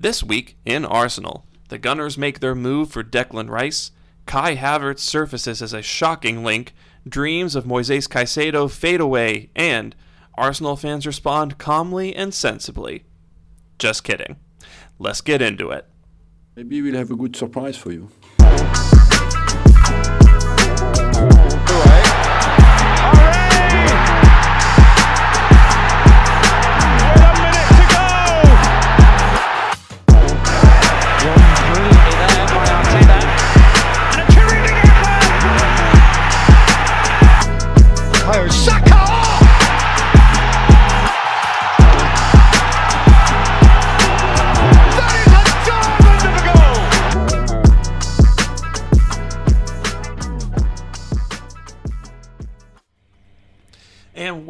This week in Arsenal, the Gunners make their move for Declan Rice. Kai Havertz surfaces as a shocking link. Dreams of Moises Caicedo fade away, and Arsenal fans respond calmly and sensibly. Just kidding. Let's get into it. Maybe we'll have a good surprise for you.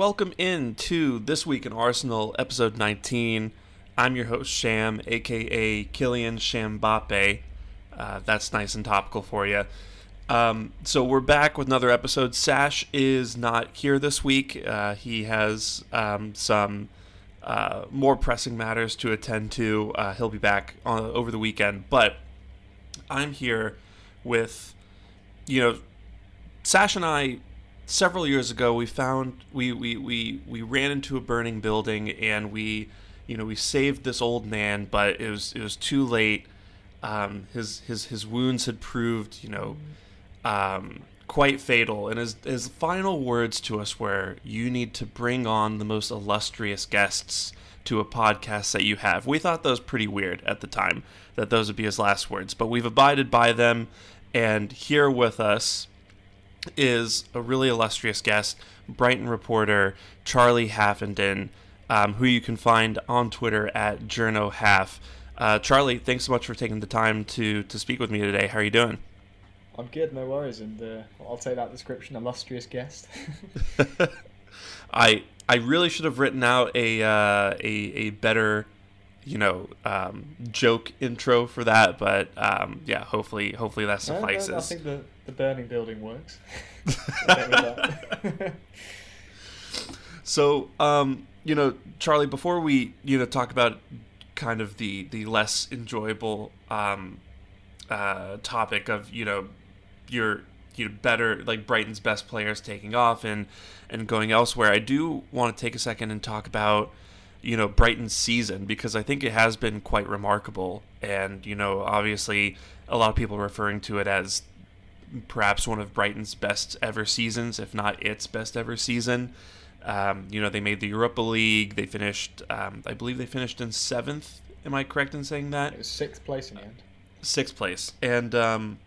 And in to This Week in Arsenal, episode 19. I'm your host, Sham, aka Kylian Shambappe. Uh, that's nice and topical for you. Um, so we're back with another episode. Sash is not here this week. Uh, he has um, some uh, more pressing matters to attend to. Uh, he'll be back on, over the weekend. But I'm here with, you know, Sash and I several years ago we found we, we, we, we ran into a burning building and we you know we saved this old man but it was it was too late. Um, his his his wounds had proved you know um, quite fatal. And his his final words to us were you need to bring on the most illustrious guests to a podcast that you have. We thought was pretty weird at the time that those would be his last words but we've abided by them. And here with us is a really illustrious guest, Brighton reporter Charlie Haffenden, um, who you can find on Twitter at JournoHaff. Uh, Charlie, thanks so much for taking the time to to speak with me today. How are you doing? I'm good, no worries, and uh, I'll take that description, illustrious guest. I I really should have written out a uh, a a better you know um, joke intro for that, but um, yeah, hopefully hopefully that suffices. No, no, I think the the burning building works. so um, you know, Charlie, before we you know talk about kind of the the less enjoyable um, uh, topic of you know your you know better like Brighton's best players taking off and and going elsewhere, I do want to take a second and talk about you know Brighton's season because I think it has been quite remarkable, and you know obviously a lot of people referring to it as perhaps one of Brighton's best ever seasons, if not its best ever season. Um, you know they made the Europa League. They finished, um, I believe they finished in seventh. Am I correct in saying that? It was sixth place in the end. Sixth place, and um,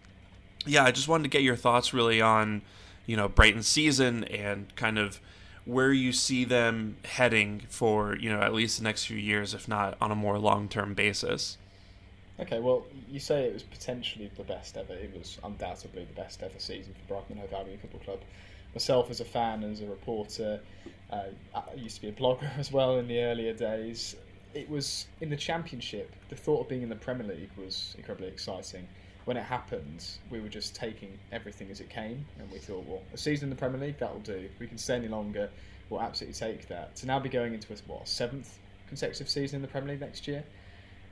yeah, I just wanted to get your thoughts really on you know Brighton's season and kind of where you see them heading for you know at least the next few years, if not on a more long term basis. Okay, well, you say it was potentially the best ever. It was undoubtedly the best ever season for Brighton Hove Albion Football Club. Myself, as a fan, as a reporter, uh, I used to be a blogger as well in the earlier days. It was in the Championship. The thought of being in the Premier League was incredibly exciting. When it happened, we were just taking everything as it came, and we thought, well, a season in the Premier League that'll do. If we can stay any longer, we'll absolutely take that. To now be going into a what seventh consecutive season in the Premier League next year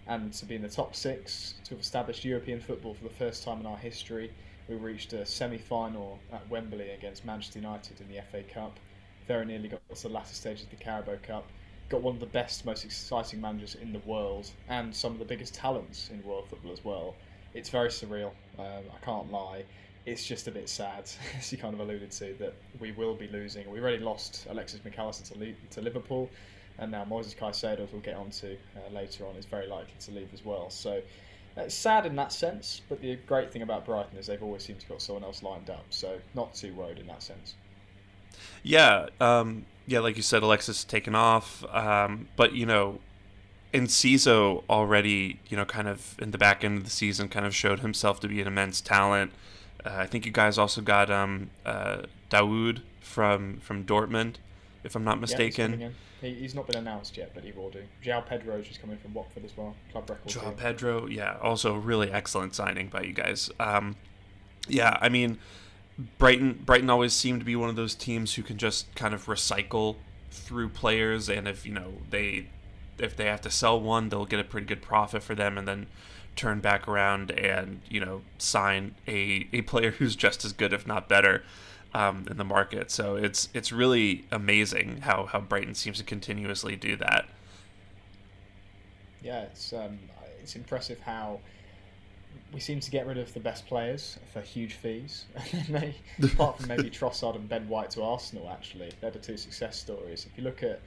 and to be in the top six, to have established European football for the first time in our history. We reached a semi final at Wembley against Manchester United in the FA Cup. Very nearly got to the latter stages of the Carabao Cup. Got one of the best, most exciting managers in the world, and some of the biggest talents in world football as well. It's very surreal, um, I can't lie. It's just a bit sad, as you kind of alluded to, that we will be losing. We already lost Alexis McAllister to, to Liverpool and now Moises Caicedo, as we'll get onto uh, later on, is very likely to leave as well. So uh, it's sad in that sense, but the great thing about Brighton is they've always seemed to got someone else lined up, so not too worried in that sense. Yeah, um, yeah, like you said, Alexis taken off, um, but you know, Enciso already, you know, kind of in the back end of the season, kind of showed himself to be an immense talent. Uh, I think you guys also got um, uh, Dahoud from from Dortmund, if I'm not mistaken. Yeah, he, he's not been announced yet, but he will do. João Pedro is just coming from Watford as well, club record. João Pedro, yeah, also really excellent signing by you guys. Um, yeah, I mean, Brighton Brighton always seemed to be one of those teams who can just kind of recycle through players, and if you know they if they have to sell one, they'll get a pretty good profit for them, and then turn back around and you know sign a, a player who's just as good, if not better, um, in the market. So it's it's really amazing how how Brighton seems to continuously do that. Yeah, it's um, it's impressive how we seem to get rid of the best players for huge fees. they, apart from maybe Trossard and Ben White to Arsenal, actually, they're the two success stories. If you look at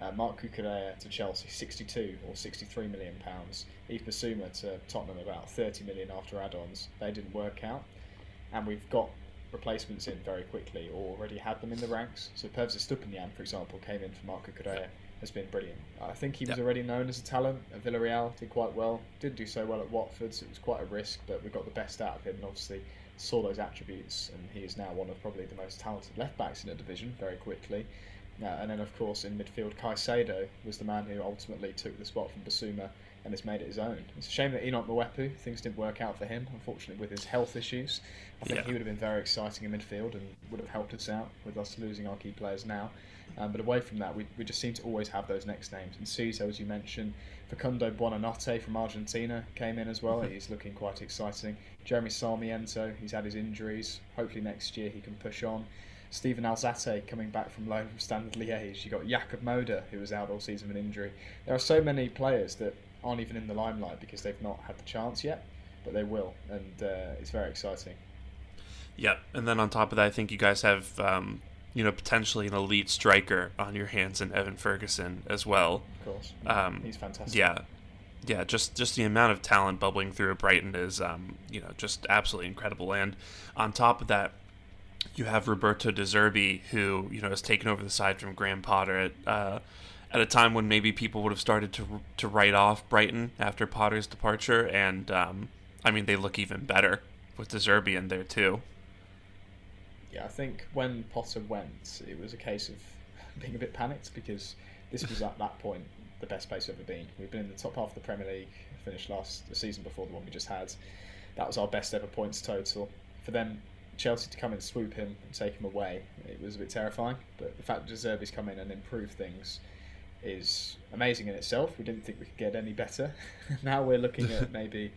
uh, Marc Cucurella to Chelsea, 62 or 63 million pounds. Yves Bissouma to Tottenham, about 30 million after add-ons. They didn't work out, and we've got replacements in very quickly, or already had them in the ranks. So Pervis Estupiñán, for example, came in for Marc Cucurella has been brilliant. I think he was yep. already known as a talent at Villarreal, did quite well. Didn't do so well at Watford, so it was quite a risk, but we got the best out of him and obviously saw those attributes. And he is now one of probably the most talented left backs in the division very quickly. Uh, and then, of course, in midfield, Caicedo was the man who ultimately took the spot from Bissouma and has made it his own. It's a shame that Enoch Mwepu, things didn't work out for him, unfortunately, with his health issues. I think yeah. he would have been very exciting in midfield and would have helped us out with us losing our key players now. Um, but away from that, we, we just seem to always have those next names. And Suso, as you mentioned, Facundo Buonanotte from Argentina came in as well. Mm-hmm. He's looking quite exciting. Jeremy Sarmiento, he's had his injuries. Hopefully next year he can push on. Steven Alzate coming back from loan from Standard Liège. You've got Jakub Moder, who was out all season with an injury. There are so many players that aren't even in the limelight because they've not had the chance yet, but they will, and uh, it's very exciting. Yep, and then on top of that, I think you guys have um, you know, potentially an elite striker on your hands in Evan Ferguson as well. Of course, um, he's fantastic. Yeah, yeah, just just the amount of talent bubbling through at Brighton is, um, you know, just absolutely incredible. And on top of that, you have Roberto De Zerbi, who you know has taken over the side from Graham Potter at uh, at a time when maybe people would have started to to write off Brighton after Potter's departure, and um, I mean they look even better with De Zerbi in there too yeah, I think when Potter went, it was a case of being a bit panicked because this was at that point the best place we've ever been. We've been in the top half of the Premier League, finished last the season before the one we just had. That was our best ever points total. For them, Chelsea to come and swoop him and take him away, it was a bit terrifying. But the fact that De Zerbi's come in and improved things is amazing in itself. We didn't think we could get any better. now we're looking at maybe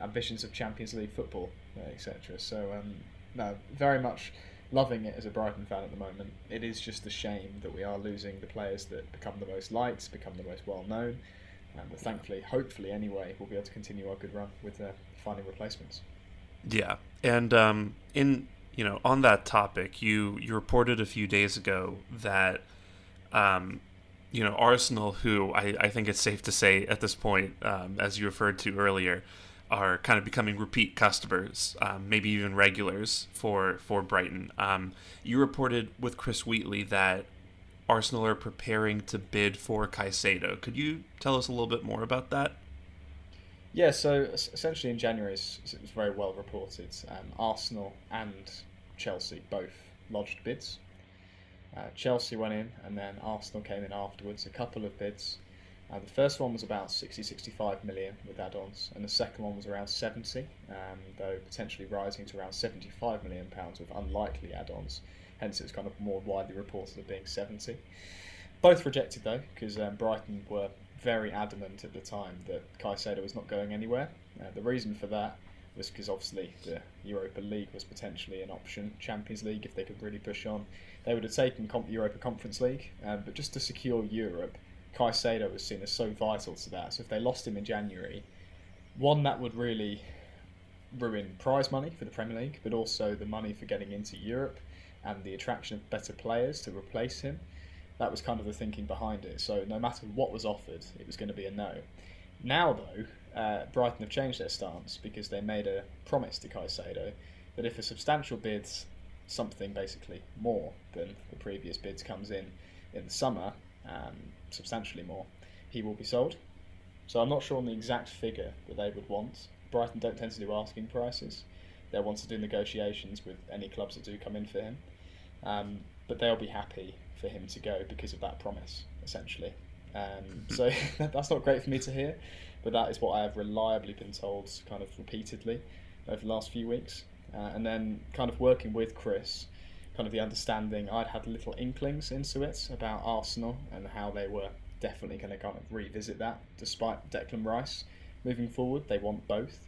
ambitions of Champions League football, etc. So um, no, very much loving it as a Brighton fan at the moment. It is just a shame that we are losing the players that become the most liked, become the most well known. But thankfully, hopefully anyway, we'll be able to continue our good run with uh, finding replacements. Yeah, and um, in you know on that topic, you you reported a few days ago that um, you know Arsenal, who I, I think it's safe to say at this point, um, as you referred to earlier, are kind of becoming repeat customers, um, maybe even regulars for for Brighton. Um, you reported with Chris Wheatley that Arsenal are preparing to bid for Caicedo. Could you tell us a little bit more about that? Yeah, so essentially in January, it was very well reported. Um, Arsenal and Chelsea both lodged bids. Uh, Chelsea went in, and then Arsenal came in afterwards. A couple of bids. Uh, the first one was about 60 65 million with add ons, and the second one was around 70, um, though potentially rising to around 75 million pounds with unlikely add ons. Hence, it was kind of more widely reported as being 70. Both rejected though, because um, Brighton were very adamant at the time that Caicedo was not going anywhere. Uh, the reason for that was because obviously the Europa League was potentially an option. Champions League, if they could really push on, they would have taken the Europa Conference League. Um, but just to secure Europe, Caicedo was seen as so vital to that. So if they lost him in January, one that would really ruin prize money for the Premier League, but also the money for getting into Europe and the attraction of better players to replace him. That was kind of the thinking behind it. So no matter what was offered, it was going to be a no. Now though, uh, Brighton have changed their stance because they made a promise to Caicedo that if a substantial bid, something basically more than the previous bids, comes in in the summer, um, substantially more, he will be sold. So I'm not sure on the exact figure that they would want. Brighton don't tend to do asking prices. They'll want to do negotiations with any clubs that do come in for him. Um, but they'll be happy for him to go because of that promise, essentially. Um, so that's not great for me to hear, but that is what I have reliably been told kind of repeatedly over the last few weeks. Uh, and then kind of working with Chris, kind of the understanding I'd had little inklings into it about Arsenal and how they were definitely going to kind of revisit that. Despite Declan Rice moving forward, they want both.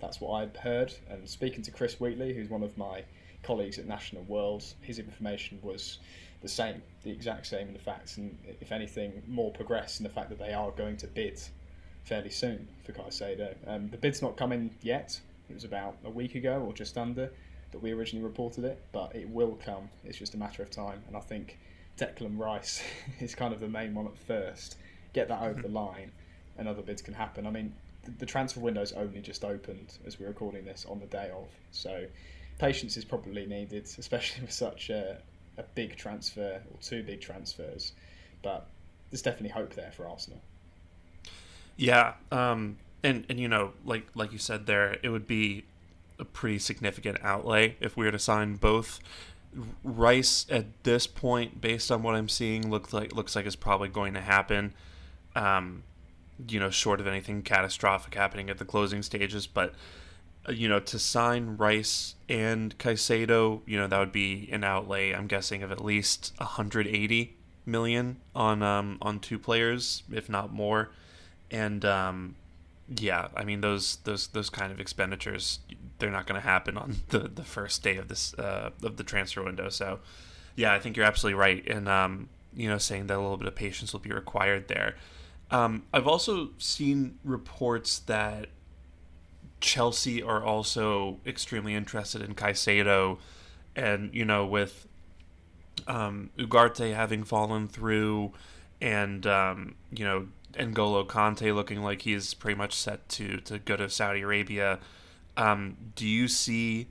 That's what I've heard. And speaking to Chris Wheatley, who's one of my colleagues at National Worlds, his information was the same, the exact same in the facts, and if anything, more progress in the fact that they are going to bid fairly soon for Caicedo. Um, the bid's not coming yet. It was about a week ago or just under that we originally reported it, but it will come. It's just a matter of time, and I think Declan Rice is kind of the main one at first. Get that over the line, and other bids can happen. I mean, the, the transfer window's only just opened as we're recording this on the day of, so patience is probably needed, especially with such a, a big transfer or two big transfers. But there's definitely hope there for Arsenal. Yeah, um, and and you know, like like you said there, it would be a pretty significant outlay if we were to sign both. Rice at this point, based on what I'm seeing, looks like looks like is probably going to happen. Um, you know, short of anything catastrophic happening at the closing stages, but you know, to sign Rice and Caicedo, you know, that would be an outlay. I'm guessing of at least 180 million on um, on two players, if not more. And um, yeah, I mean those those those kind of expenditures they're not going to happen on the, the first day of this uh, of the transfer window. So, yeah, I think you're absolutely right in um, you know saying that a little bit of patience will be required there. Um, I've also seen reports that Chelsea are also extremely interested in Caicedo, and you know with um, Ugarte having fallen through, and um, you know N'Golo Kante looking like he's pretty much set to to go to Saudi Arabia. Um, do you see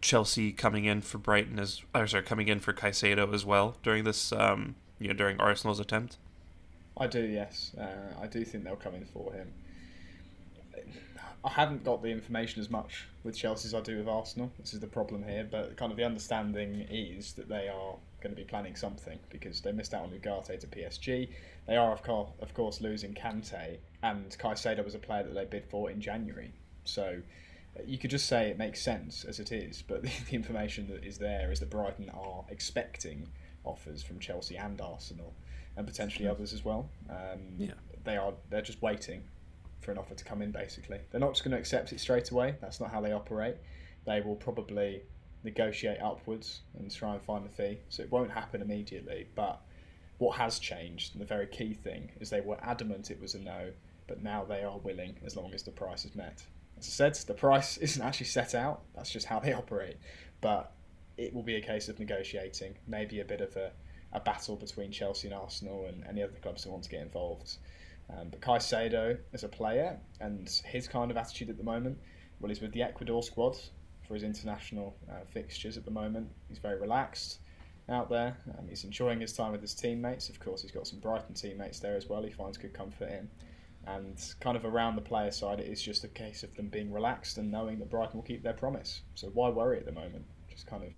Chelsea coming in for Brighton as, or sorry, coming in for Caicedo as well during this, um, you know, during Arsenal's attempt? I do, yes. Uh, I do think they'll come in for him. I haven't got the information as much with Chelsea as I do with Arsenal. This is the problem here, but kind of the understanding is that they are going to be planning something because they missed out on Ugarte to PSG. They are, of course, of course, losing Kante, and Caicedo was a player that they bid for in January. So you could just say it makes sense as it is, but the, the, information that is there is that Brighton are expecting offers from Chelsea and Arsenal, and potentially others as well. Um, yeah. They are they're just waiting for an offer to come in. Basically, they're not just going to accept it straight away. That's not how they operate. They will probably negotiate upwards and try and find the fee. So it won't happen immediately. But what has changed, and the very key thing, is they were adamant it was a no, but now they are willing as long as the price is met. As I said, the price isn't actually set out. That's just how they operate. But it will be a case of negotiating, maybe a bit of a, a battle between Chelsea and Arsenal and any other clubs who want to get involved. Um, but Caicedo as a player and his kind of attitude at the moment, well, he's with the Ecuador squad for his international uh, fixtures at the moment. He's very relaxed out there. Um, he's enjoying his time with his teammates. Of course, he's got some Brighton teammates there as well. He finds good comfort in. And kind of around the player side, it is just a case of them being relaxed and knowing that Brighton will keep their promise. So why worry at the moment? Just kind of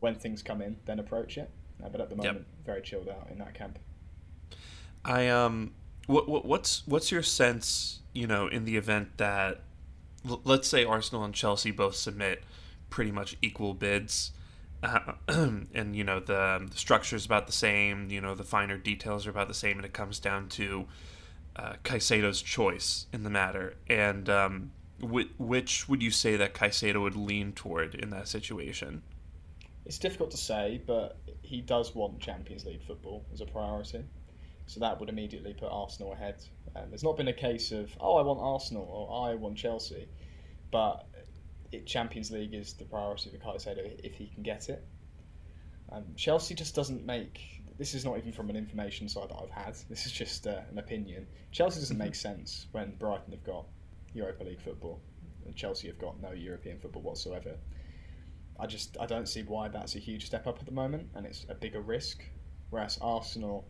when things come in, then approach it. Uh, but at the moment, yep. very chilled out in that camp. I um, what, what what's what's your sense? You know, in the event that l- let's say Arsenal and Chelsea both submit pretty much equal bids. Uh, and you know the, the structure is about the same. You know the finer details are about the same, and it comes down to uh, Caicedo's choice in the matter, and um, wh- which would you say that Caicedo would lean toward in that situation? It's difficult to say, but he does want Champions League football as a priority, so that would immediately put Arsenal ahead. And there's not been a case of oh I want Arsenal or I want Chelsea, but it, Champions League is the priority for Caicedo if he can get it. Um, Chelsea just doesn't make this is not even from an information side that I've had. This is just uh, an opinion. Chelsea doesn't make sense when Brighton have got Europa League football and Chelsea have got no European football whatsoever. I just I don't see why that's a huge step up at the moment, and it's a bigger risk. Whereas Arsenal,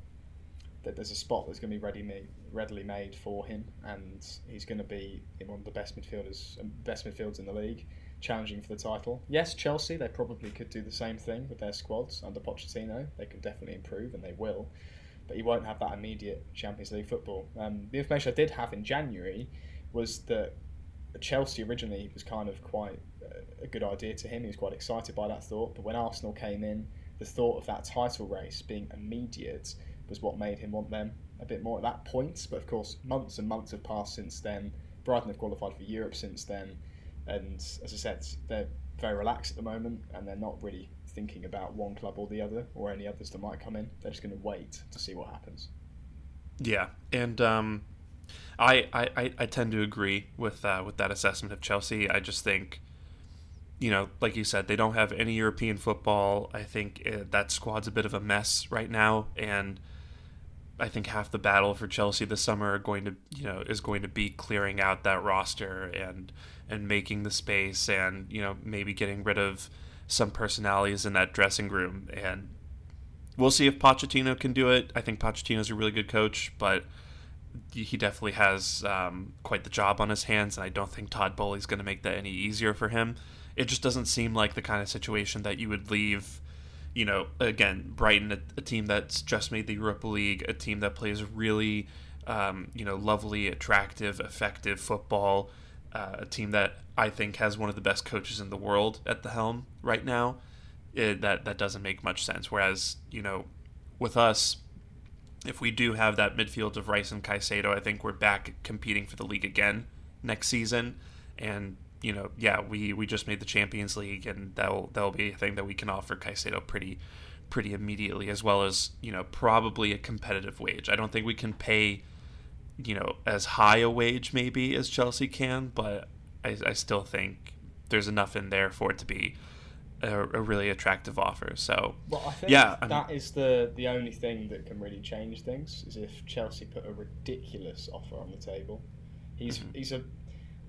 that there's a spot that's going to be ready made, readily made for him, and he's going to be one of the best midfielders, best midfields in the league challenging for the title. Yes, Chelsea, they probably could do the same thing with their squads under Pochettino. They could definitely improve, and they will. But you won't have that immediate Champions League football. Um, the information I did have in January was that Chelsea originally was kind of quite a good idea to him. He was quite excited by that thought. But when Arsenal came in, the thought of that title race being immediate was what made him want them a bit more at that point. But of course, months and months have passed since then. Brighton have qualified for Europe since then, and as I said, they're very relaxed at the moment, and they're not really thinking about one club or the other or any others that might come in. They're just going to wait to see what happens. Yeah, and um, I, I I tend to agree with uh, with that assessment of Chelsea. I just think, you know, like you said, they don't have any European football. I think uh, that squad's a bit of a mess right now, and I think half the battle for Chelsea this summer are going to you know is going to be clearing out that roster and and making the space and you know maybe getting rid of some personalities in that dressing room and we'll see if Pochettino can do it. I think Pochettino's a really good coach, but he definitely has um, quite the job on his hands, and I don't think Todd Boehly's going to make that any easier for him. It just doesn't seem like the kind of situation that you would leave. You know, again, Brighton, a, a team that's just made the Europa League, a team that plays really, um, you know, lovely, attractive, effective football, uh, a team that I think has one of the best coaches in the world at the helm right now it, that that doesn't make much sense. Whereas you know, with us, if we do have that midfield of Rice and Caicedo, I think we're back competing for the league again next season. And you know, yeah, we we just made the Champions League, and that'll that'll be a thing that we can offer Caicedo pretty pretty immediately, as well as you know probably a competitive wage. I don't think we can pay you know as high a wage maybe as Chelsea can, but I, I still think there's enough in there for it to be a, a really attractive offer. So, well, I think yeah, that is the the only thing that can really change things is if Chelsea put a ridiculous offer on the table. He's mm-hmm. he's a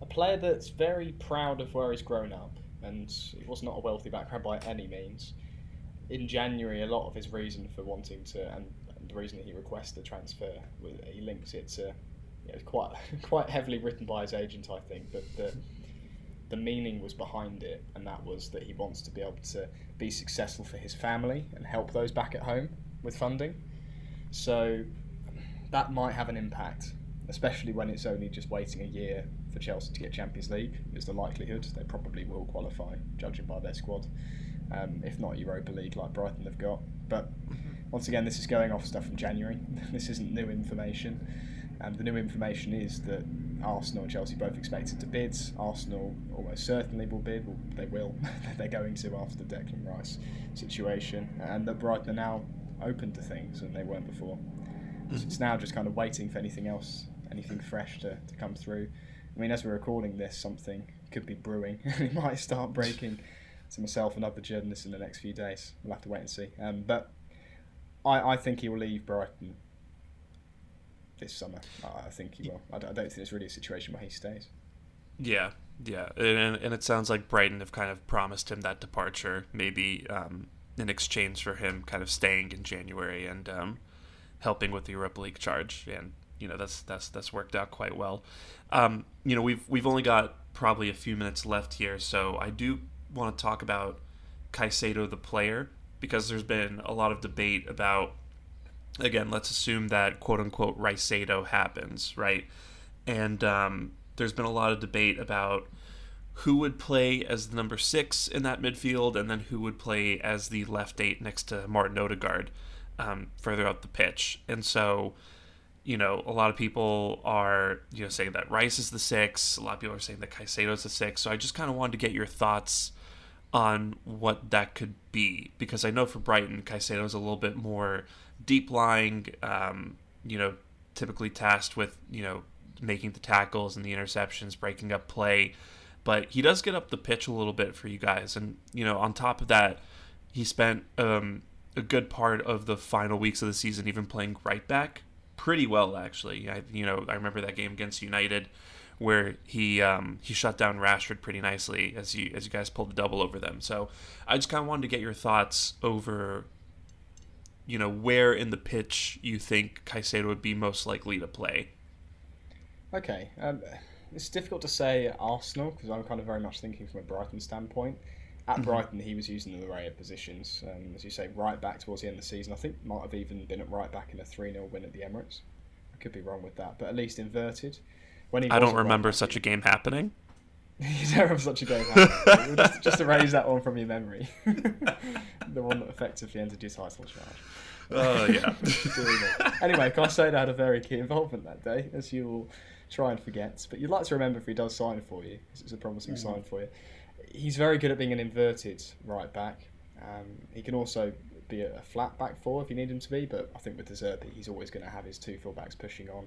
a player that's very proud of where he's grown up, and he was not a wealthy background by any means. In January, a lot of his reason for wanting to, and, and the reason that he requested the transfer, he links it to, you know, quite quite heavily written by his agent, I think. But the the meaning was behind it, and that was that he wants to be able to be successful for his family and help those back at home with funding. So that might have an impact, especially when it's only just waiting a year for Chelsea to get Champions League. Is the likelihood they probably will qualify, judging by their squad, um, if not Europa League like Brighton have got. But once again, this is going off stuff from January. this isn't new information. Um, the new information is that Arsenal and Chelsea both expected to bid. Arsenal almost certainly will bid. Well, they will. They're going to after the Declan Rice situation, and that Brighton are now open to things and they weren't before. So it's now just kind of waiting for anything else, anything fresh to, to come through. I mean, as we're recording this, something could be brewing. it might start breaking to myself and other journalists in the next few days. We'll have to wait and see. Um, but I, I think he will leave Brighton this summer. I think he will. I don't, think there's really a situation where he stays. Yeah, yeah, and, and it sounds like Brighton have kind of promised him that departure, maybe um, in exchange for him kind of staying in January and um, helping with the Europa League charge, and you know that's that's that's worked out quite well. Um, you know, we've we've only got probably a few minutes left here, so I do want to talk about Caicedo the player because there's been a lot of debate about again, let's assume that quote unquote Ricado happens, right? And um, there's been a lot of debate about who would play as the number six in that midfield, and then who would play as the left eight next to Martin Odegaard um, further up the pitch. And so, you know, a lot of people are you know saying that Rice is the six. A lot of people are saying that Caicedo is the six. So I just kind of wanted to get your thoughts on what that could be because I know for Brighton, Caicedo is a little bit more deep lying, um, you know, typically tasked with, you know, making the tackles and the interceptions, breaking up play. But he does get up the pitch a little bit for you guys. And, you know, on top of that, he spent um, a good part of the final weeks of the season even playing right back pretty well, actually. I, you know, I remember that game against United where he um, he shut down Rashford pretty nicely as you as you guys pulled the double over them. So I just kind of wanted to get your thoughts over you know, where in the pitch you think Caicedo would be most likely to play. Okay, um, it's difficult to say Arsenal because I'm kind of very much thinking from a Brighton standpoint. At mm-hmm. Brighton, he was using an array of positions, um, as you say, right back towards the end of the season. I think might have even been at right back in a 3 0 win at the Emirates. I could be wrong with that, but at least inverted. When he I don't remember right such a game happening. you don't have such a game happening. just, just erase that one from your memory. the one that effectively ended your title charge. Oh yeah. anyway, Caicedo had a very key involvement that day, as you will try and forget. But you'd like to remember if he does sign for you, because it's a promising mm-hmm. sign for you. He's very good at being an inverted right back. Um, he can also be a flat back four if you need him to be, but I think with De Zerbi, he's always going to have his two fullbacks pushing on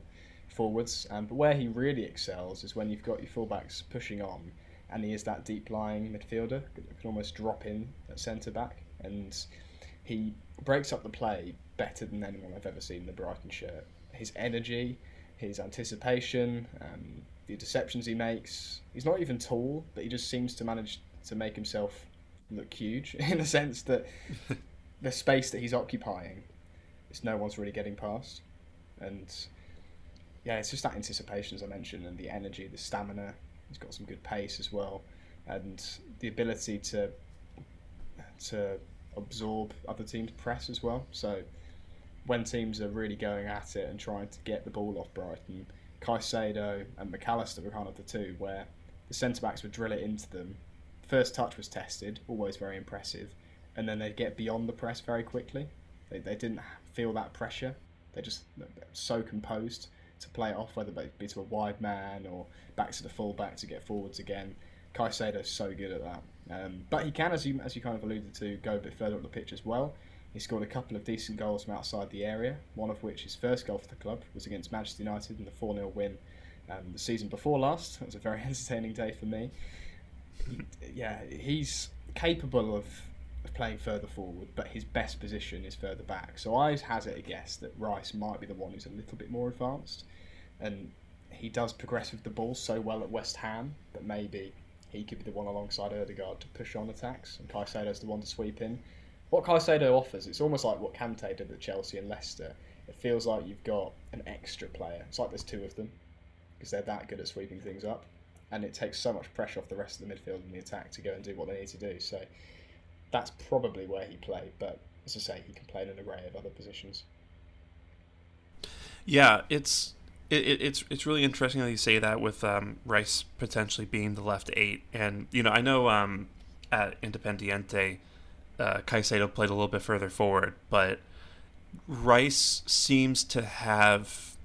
forwards. Um, but where he really excels is when you've got your fullbacks pushing on, and he is that deep lying midfielder, can almost drop in at centre back, and he breaks up the play better than anyone I've ever seen in the Brighton shirt. His energy, his anticipation, um, the deceptions he makes. He's not even tall, but he just seems to manage to make himself look huge in the sense that the space that he's occupying it's no one's really getting past. And yeah, it's just that anticipation, as I mentioned, and the energy, the stamina. He's got some good pace as well, and the ability to to absorb other teams' press as well. So when teams are really going at it and trying to get the ball off Brighton, Caicedo and McAllister were kind of the two where the centre backs would drill it into them. First touch was tested, always very impressive, and then they'd get beyond the press very quickly. They, they didn't feel that pressure. They're just so composed to play it off, whether it be to a wide man or back to the full back to get forwards again. Caicedo's so good at that. Um, but he can, as you as you kind of alluded to, go a bit further up the pitch as well. He scored a couple of decent goals from outside the area. One of which, his first goal for the club, was against Manchester United in the 4 0 win um, the season before last. It was a very entertaining day for me. Yeah, he's capable of, of playing further forward, but his best position is further back. So I hazard a guess that Rice might be the one who's a little bit more advanced. And he does progress with the ball so well at West Ham that maybe he could be the one alongside Odegaard to push on attacks, and Caicedo's the one to sweep in. What Caicedo offers, it's almost like what Kante did at Chelsea and Leicester. It feels like you've got an extra player. It's like there's two of them because they're that good at sweeping things up, and it takes so much pressure off the rest of the midfield and the attack to go and do what they need to do. So that's probably where he played. But as I say, he can play in an array of other positions. Yeah, it's it, it's it's really interesting that you say that with um, Rice potentially being the left eight, and you know I know um, at Independiente, uh, Caicedo played a little bit further forward, but Rice seems to have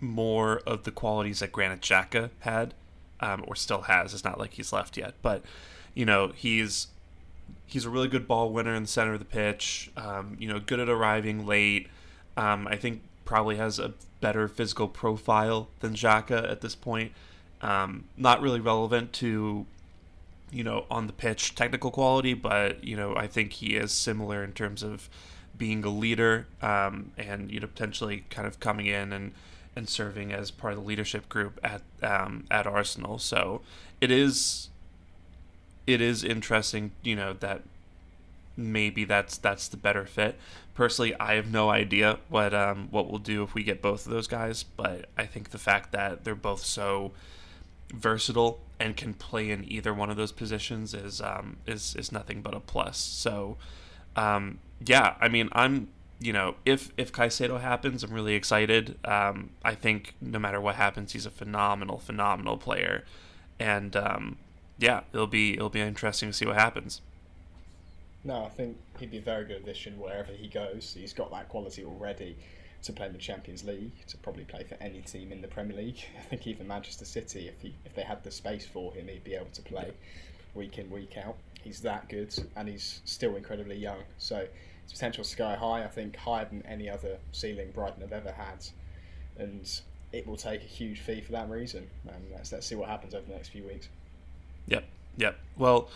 more of the qualities that Granit Xhaka had, um, or still has. It's not like he's left yet, but you know he's he's a really good ball winner in the center of the pitch. Um, you know, good at arriving late. Um, I think probably has a better physical profile than Xhaka at this point. Um, not really relevant to, you know, on the pitch technical quality, but you know, I think he is similar in terms of being a leader um, and you know potentially kind of coming in and and serving as part of the leadership group at um, at Arsenal. So it is it is interesting, you know, that maybe that's that's the better fit. Personally, I have no idea what um, what we'll do if we get both of those guys, but I think the fact that they're both so versatile and can play in either one of those positions is um, is is nothing but a plus. So, um, yeah, I mean, I'm you know, if if Caicedo happens, I'm really excited. Um, I think no matter what happens, he's a phenomenal, phenomenal player, and um, yeah, it'll be it'll be interesting to see what happens. No, I think he'd be very good addition wherever he goes. He's got that quality already to play in the Champions League, to probably play for any team in the Premier League. I think even Manchester City, if he if they had the space for him, he'd be able to play week in week out. He's that good, and he's still incredibly young. So his potential sky high. I think higher than any other ceiling Brighton have ever had, and it will take a huge fee for that reason. And let's let's see what happens over the next few weeks. Yep, yep. Well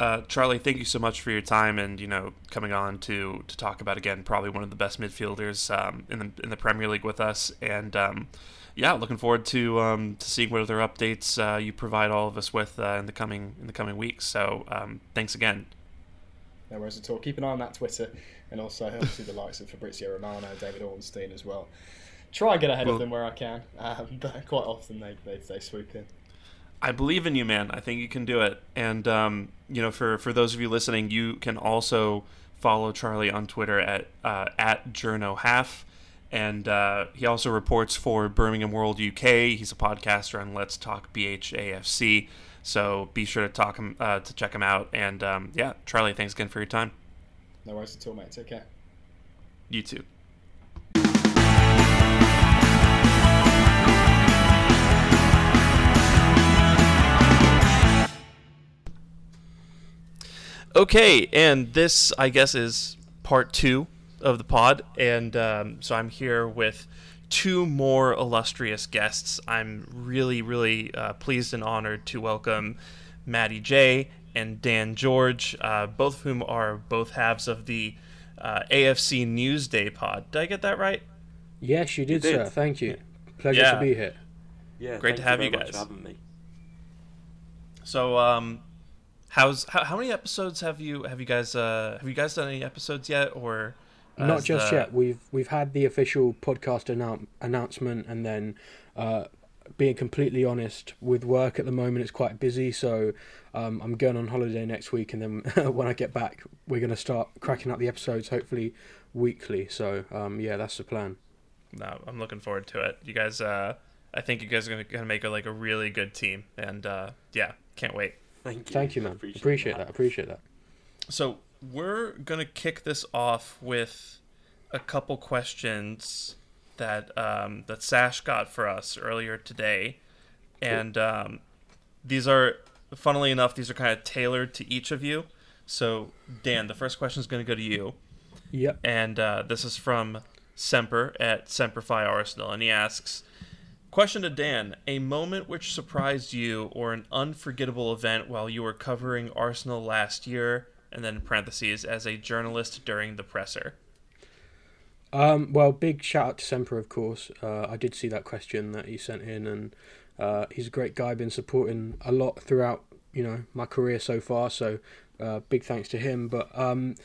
uh, Charlie, thank you so much for your time and you know coming on to to talk about again probably one of the best midfielders um, in the in the Premier League with us and um, yeah, looking forward to um, to seeing what other updates uh, you provide all of us with uh, in the coming in the coming weeks. So um, thanks again. No worries at all. Keep an eye on that Twitter and also obviously the likes of Fabrizio Romano, David Ornstein as well. Try and get ahead well, of them where I can, um, but quite often they, they, they swoop in. I believe in you, man. I think you can do it. And um, you know, for for those of you listening, you can also follow Charlie on Twitter at uh, at JournoHaff, and uh, he also reports for Birmingham World UK. He's a podcaster on Let's Talk BHAFC. So be sure to talk him uh, to check him out. And um, yeah, Charlie, thanks again for your time. No worries at all, mate. Take care. You too. Okay, and this, I guess, is part two of the pod. And um, so I'm here with two more illustrious guests. I'm really, really uh, pleased and honored to welcome Maddie J and Dan George, uh, both of whom are both halves of the uh, AFC Newsday pod. Did I get that right? Yes, you did, You sir. Thank you. Pleasure Yeah. to be here. Yeah, Great to have you very much guys. For having me. So, um, how's how, how many episodes have you have you guys uh, have you guys done any episodes yet, or Not just the- yet. We've we've had the official podcast annou- announcement, and then, uh, being completely honest, with work at the moment, it's quite busy. So, um, I'm going on holiday next week, and then when I get back, we're gonna start cracking up the episodes, hopefully weekly. So, um, yeah, that's the plan. No, I'm looking forward to it. You guys, uh, I think you guys are gonna, gonna make a, like a really good team, and uh, yeah, can't wait. Thank you. Thank you, man. Appreciate, Appreciate that. Appreciate that. So we're gonna kick this off with a couple questions that um, that Sash got for us earlier today, and um, these are, funnily enough, these are kind of tailored to each of you. So Dan, the first question is gonna go to you. Yep. and uh, this is from Semper at Semperfi Arsenal, and he asks, "Question to Dan: A moment which surprised you, or an unforgettable event while you were covering Arsenal last year?" And then parentheses, as a journalist during the presser. Um, well, big shout out to Semper, of course. Uh, I did see that question that he sent in, and uh, he's a great guy. Been supporting a lot throughout, you know, my career so far. So, uh, big thanks to him. But um,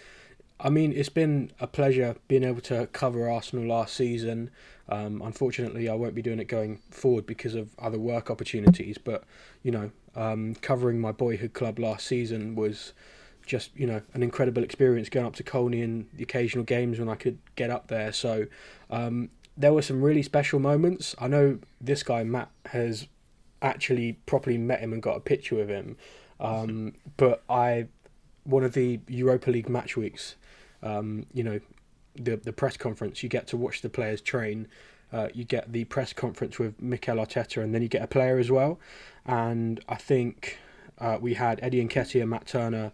I mean, it's been a pleasure being able to cover Arsenal last season. Um, unfortunately, I won't be doing it going forward because of other work opportunities. But you know, um, covering my boyhood club last season was just you know an incredible experience going up to Colney in the occasional games when I could get up there. So um, there were some really special moments. I know this guy Matt has actually properly met him and got a picture with him, um, but I one of the Europa League match weeks. Um, you know, the the press conference. You get to watch the players train. Uh, you get the press conference with Mikel Arteta, and then you get a player as well. And I think uh, we had Eddie Nketiah, Matt Turner,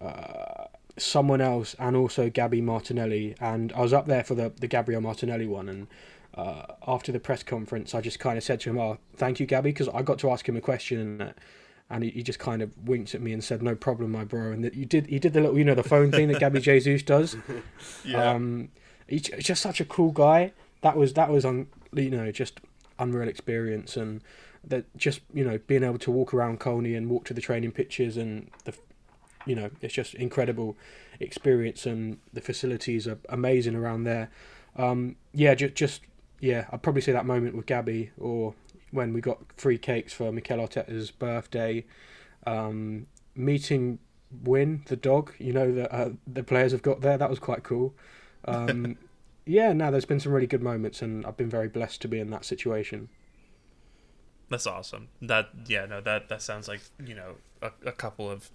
uh, someone else, and also Gabby Martinelli. And I was up there for the the Gabriel Martinelli one. And uh, after the press conference, I just kind of said to him, "Oh, thank you, Gabby," because I got to ask him a question. And, and he, he just kind of winked at me and said, "No problem, my bro." And that you did, he did the little, you know, the phone thing that Gabby Jesus does. Um, he's just such a cool guy. That was that was on you know just unreal experience and that just you know being able to walk around Colney and walk to the training pitches and the you know it's just incredible experience and the facilities are amazing around there. Um, yeah, just just yeah, I'd probably say that moment with Gabby or when we got free cakes for Mikel Arteta's birthday. Um, meeting Win the dog, you know that uh, the players have got there. That was quite cool. Um, yeah, now there's been some really good moments, and I've been very blessed to be in that situation. That's awesome. That yeah, no, that that sounds like you know a, a couple of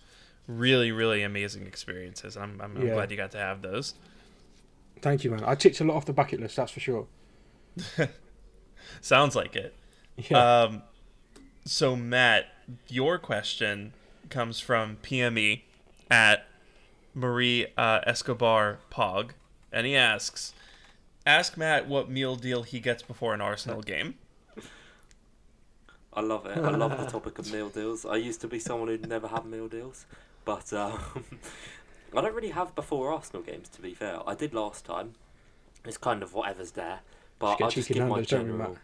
really really amazing experiences. I'm I'm, I'm Yeah. glad you got to have those. Thank you, man. I ticked a lot off the bucket list, that's for sure. Sounds like it. Yeah. Um, so Matt, your question comes from PME at Marie uh, Escobar Pog, and he asks, "Ask Matt what meal deal he gets before an Arsenal game." I love it. I love the topic of meal deals. I used to be someone who'd never had meal deals, but um, I don't really have before Arsenal games. To be fair, I did last time. It's kind of whatever's there, but I'll just give my Nando's, don't general.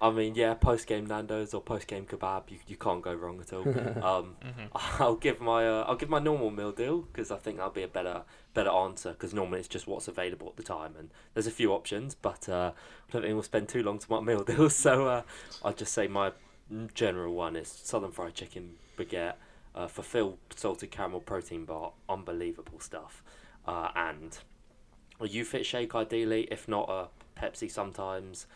Matt? I mean, yeah, post game Nando's or post game kebab, you, you can't go wrong at all. um, I'll give my uh, I'll give my normal meal deal because I think that'll be a better better answer because normally it's just what's available at the time and there's a few options, but uh, I don't think we'll spend too long to my meal deals. So uh, I'll just say my general one is southern fried chicken baguette, uh, fulfill salted caramel protein bar, unbelievable stuff, uh, and a U-Fit shake ideally, if not a Pepsi sometimes,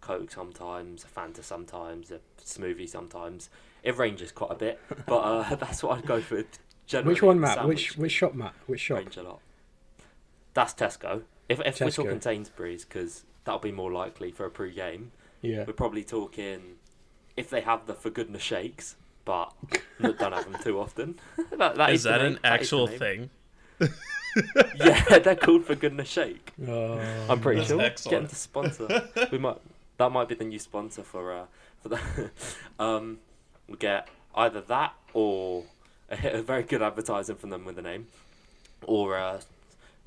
Coke sometimes, a Fanta sometimes, a smoothie sometimes. It ranges quite a bit, but uh, that's what I'd go for. Generally, Which one, the Matt? sandwich Which which shop, Matt? Which shop? range a lot. That's Tesco. If if we're Tesco. talking Sainsbury's, because that'll be more likely for a pre-game. Yeah. We're probably talking if they have the for goodness shakes, but don't have them too often. that, that is, is that an That is the actual name. thing? yeah, they're called for goodness sake. Oh, I'm pretty That's sure. excellent. Get them to sponsor. we might. That might be the new sponsor for uh for that. um, we get either that or a, a very good advertising from them with the name, or a,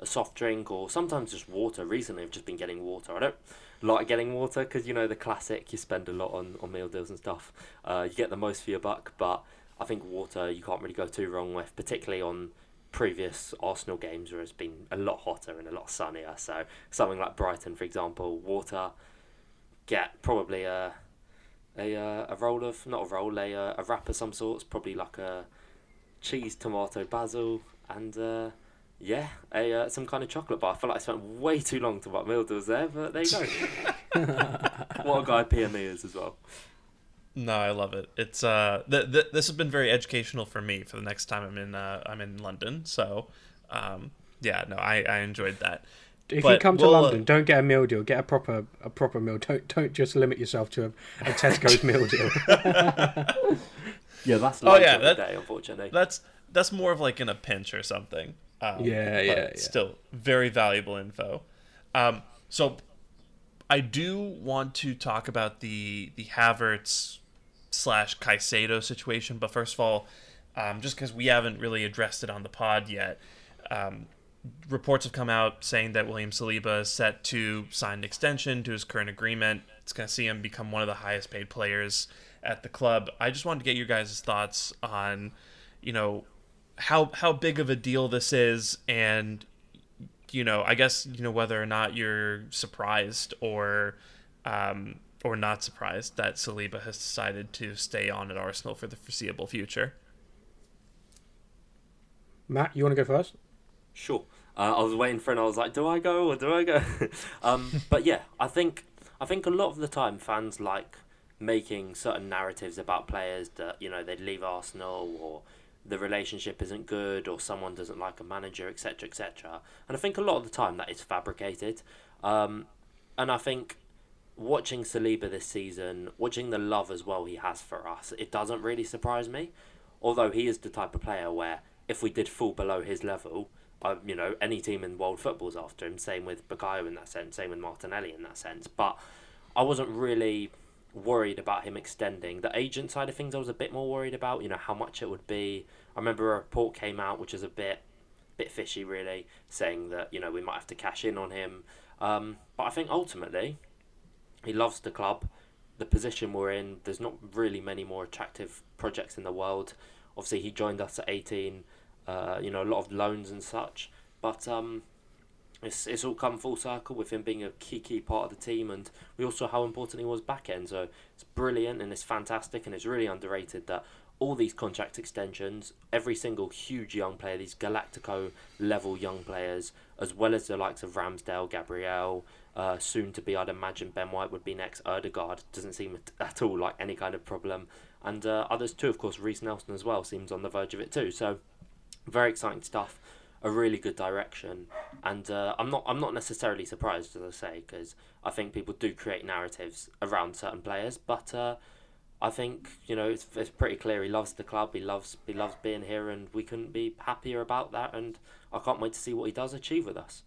a soft drink, or sometimes just water. Recently, I've just been getting water. I don't like getting water because you know the classic. You spend a lot on on meal deals and stuff. Uh, you get the most for your buck, but I think water you can't really go too wrong with, particularly on previous Arsenal games where it's been a lot hotter and a lot sunnier. So something like Brighton, for example, water get probably a a uh, a roll of not a roll a uh, a wrap of some sorts, probably like a cheese, tomato, basil, and uh, yeah, a uh, some kind of chocolate bar. I feel like I spent way too long to what meal deals there, but there you go. what a guy PME is as well. No, I love it. It's uh, th- th- this has been very educational for me for the next time I'm in uh, I'm in London. So, um, yeah, no, I, I enjoyed that. If you come to we'll, uh, London, don't get a meal deal. Get a proper a proper meal. Don't don't just limit yourself to a, a Tesco's meal deal. Yeah, that's Oh, yeah, of that- day, unfortunately. That's that's more of like in a pinch or something. Um, Yeah, but yeah, yeah. Still very valuable info. Um, so I do want to talk about the the Havertz slash Caicedo situation, but first of all, um, just because we haven't really addressed it on the pod yet, um, reports have come out saying that William Saliba is set to sign an extension to his current agreement. It's going to see him become one of the highest paid players at the club. I just wanted to get your guys' thoughts on, you know, how how big of a deal this is, and you know, I guess you know whether or not you're surprised or um, or not surprised that Saliba has decided to stay on at Arsenal for the foreseeable future. Matt, you want to go first? Sure. Uh, I was waiting for it and I was like, do I go or do I go? um, but yeah, I think I think a lot of the time fans like making certain narratives about players that, you know, they'd leave Arsenal or the relationship isn't good or someone doesn't like a manager, etc., etc. And I think a lot of the time that is fabricated. Um, and I think watching Saliba this season, watching the love as well he has for us, it doesn't really surprise me. Although he is the type of player where if we did fall below his level, uh, you know, any team in world football's after him. Same with Bukayo in that sense. Same with Martinelli in that sense. But I wasn't really worried about him extending. The agent side of things, I was a bit more worried about. You know how much it would be. I remember a report came out which is a bit, bit fishy, really, saying that you know we might have to cash in on him. Um, but I think ultimately, he loves the club, the position we're in. There's not really many more attractive projects in the world. Obviously, he joined us at 18. Uh, you know, a lot of loans and such. But um, it's it's all come full circle with him being a key key part of the team, and we also how important he was back end. So it's brilliant and it's fantastic, and it's really underrated that all these contract extensions, every single huge young player, these Galactico level young players, as well as the likes of Ramsdale, Gabriel, uh, soon to be, I'd imagine Ben White would be next. Odegaard doesn't seem at- all like any kind of problem, and uh, others too. Of course, Reiss Nelson as well seems on the verge of it too. So very exciting stuff. A really good direction, and uh, I'm not I'm not necessarily surprised, as I say, because I think people do create narratives around certain players, but. Uh, I think you know it's, it's pretty clear he loves the club. He loves he loves being here, and we couldn't be happier about that. And I can't wait to see what he does achieve with us.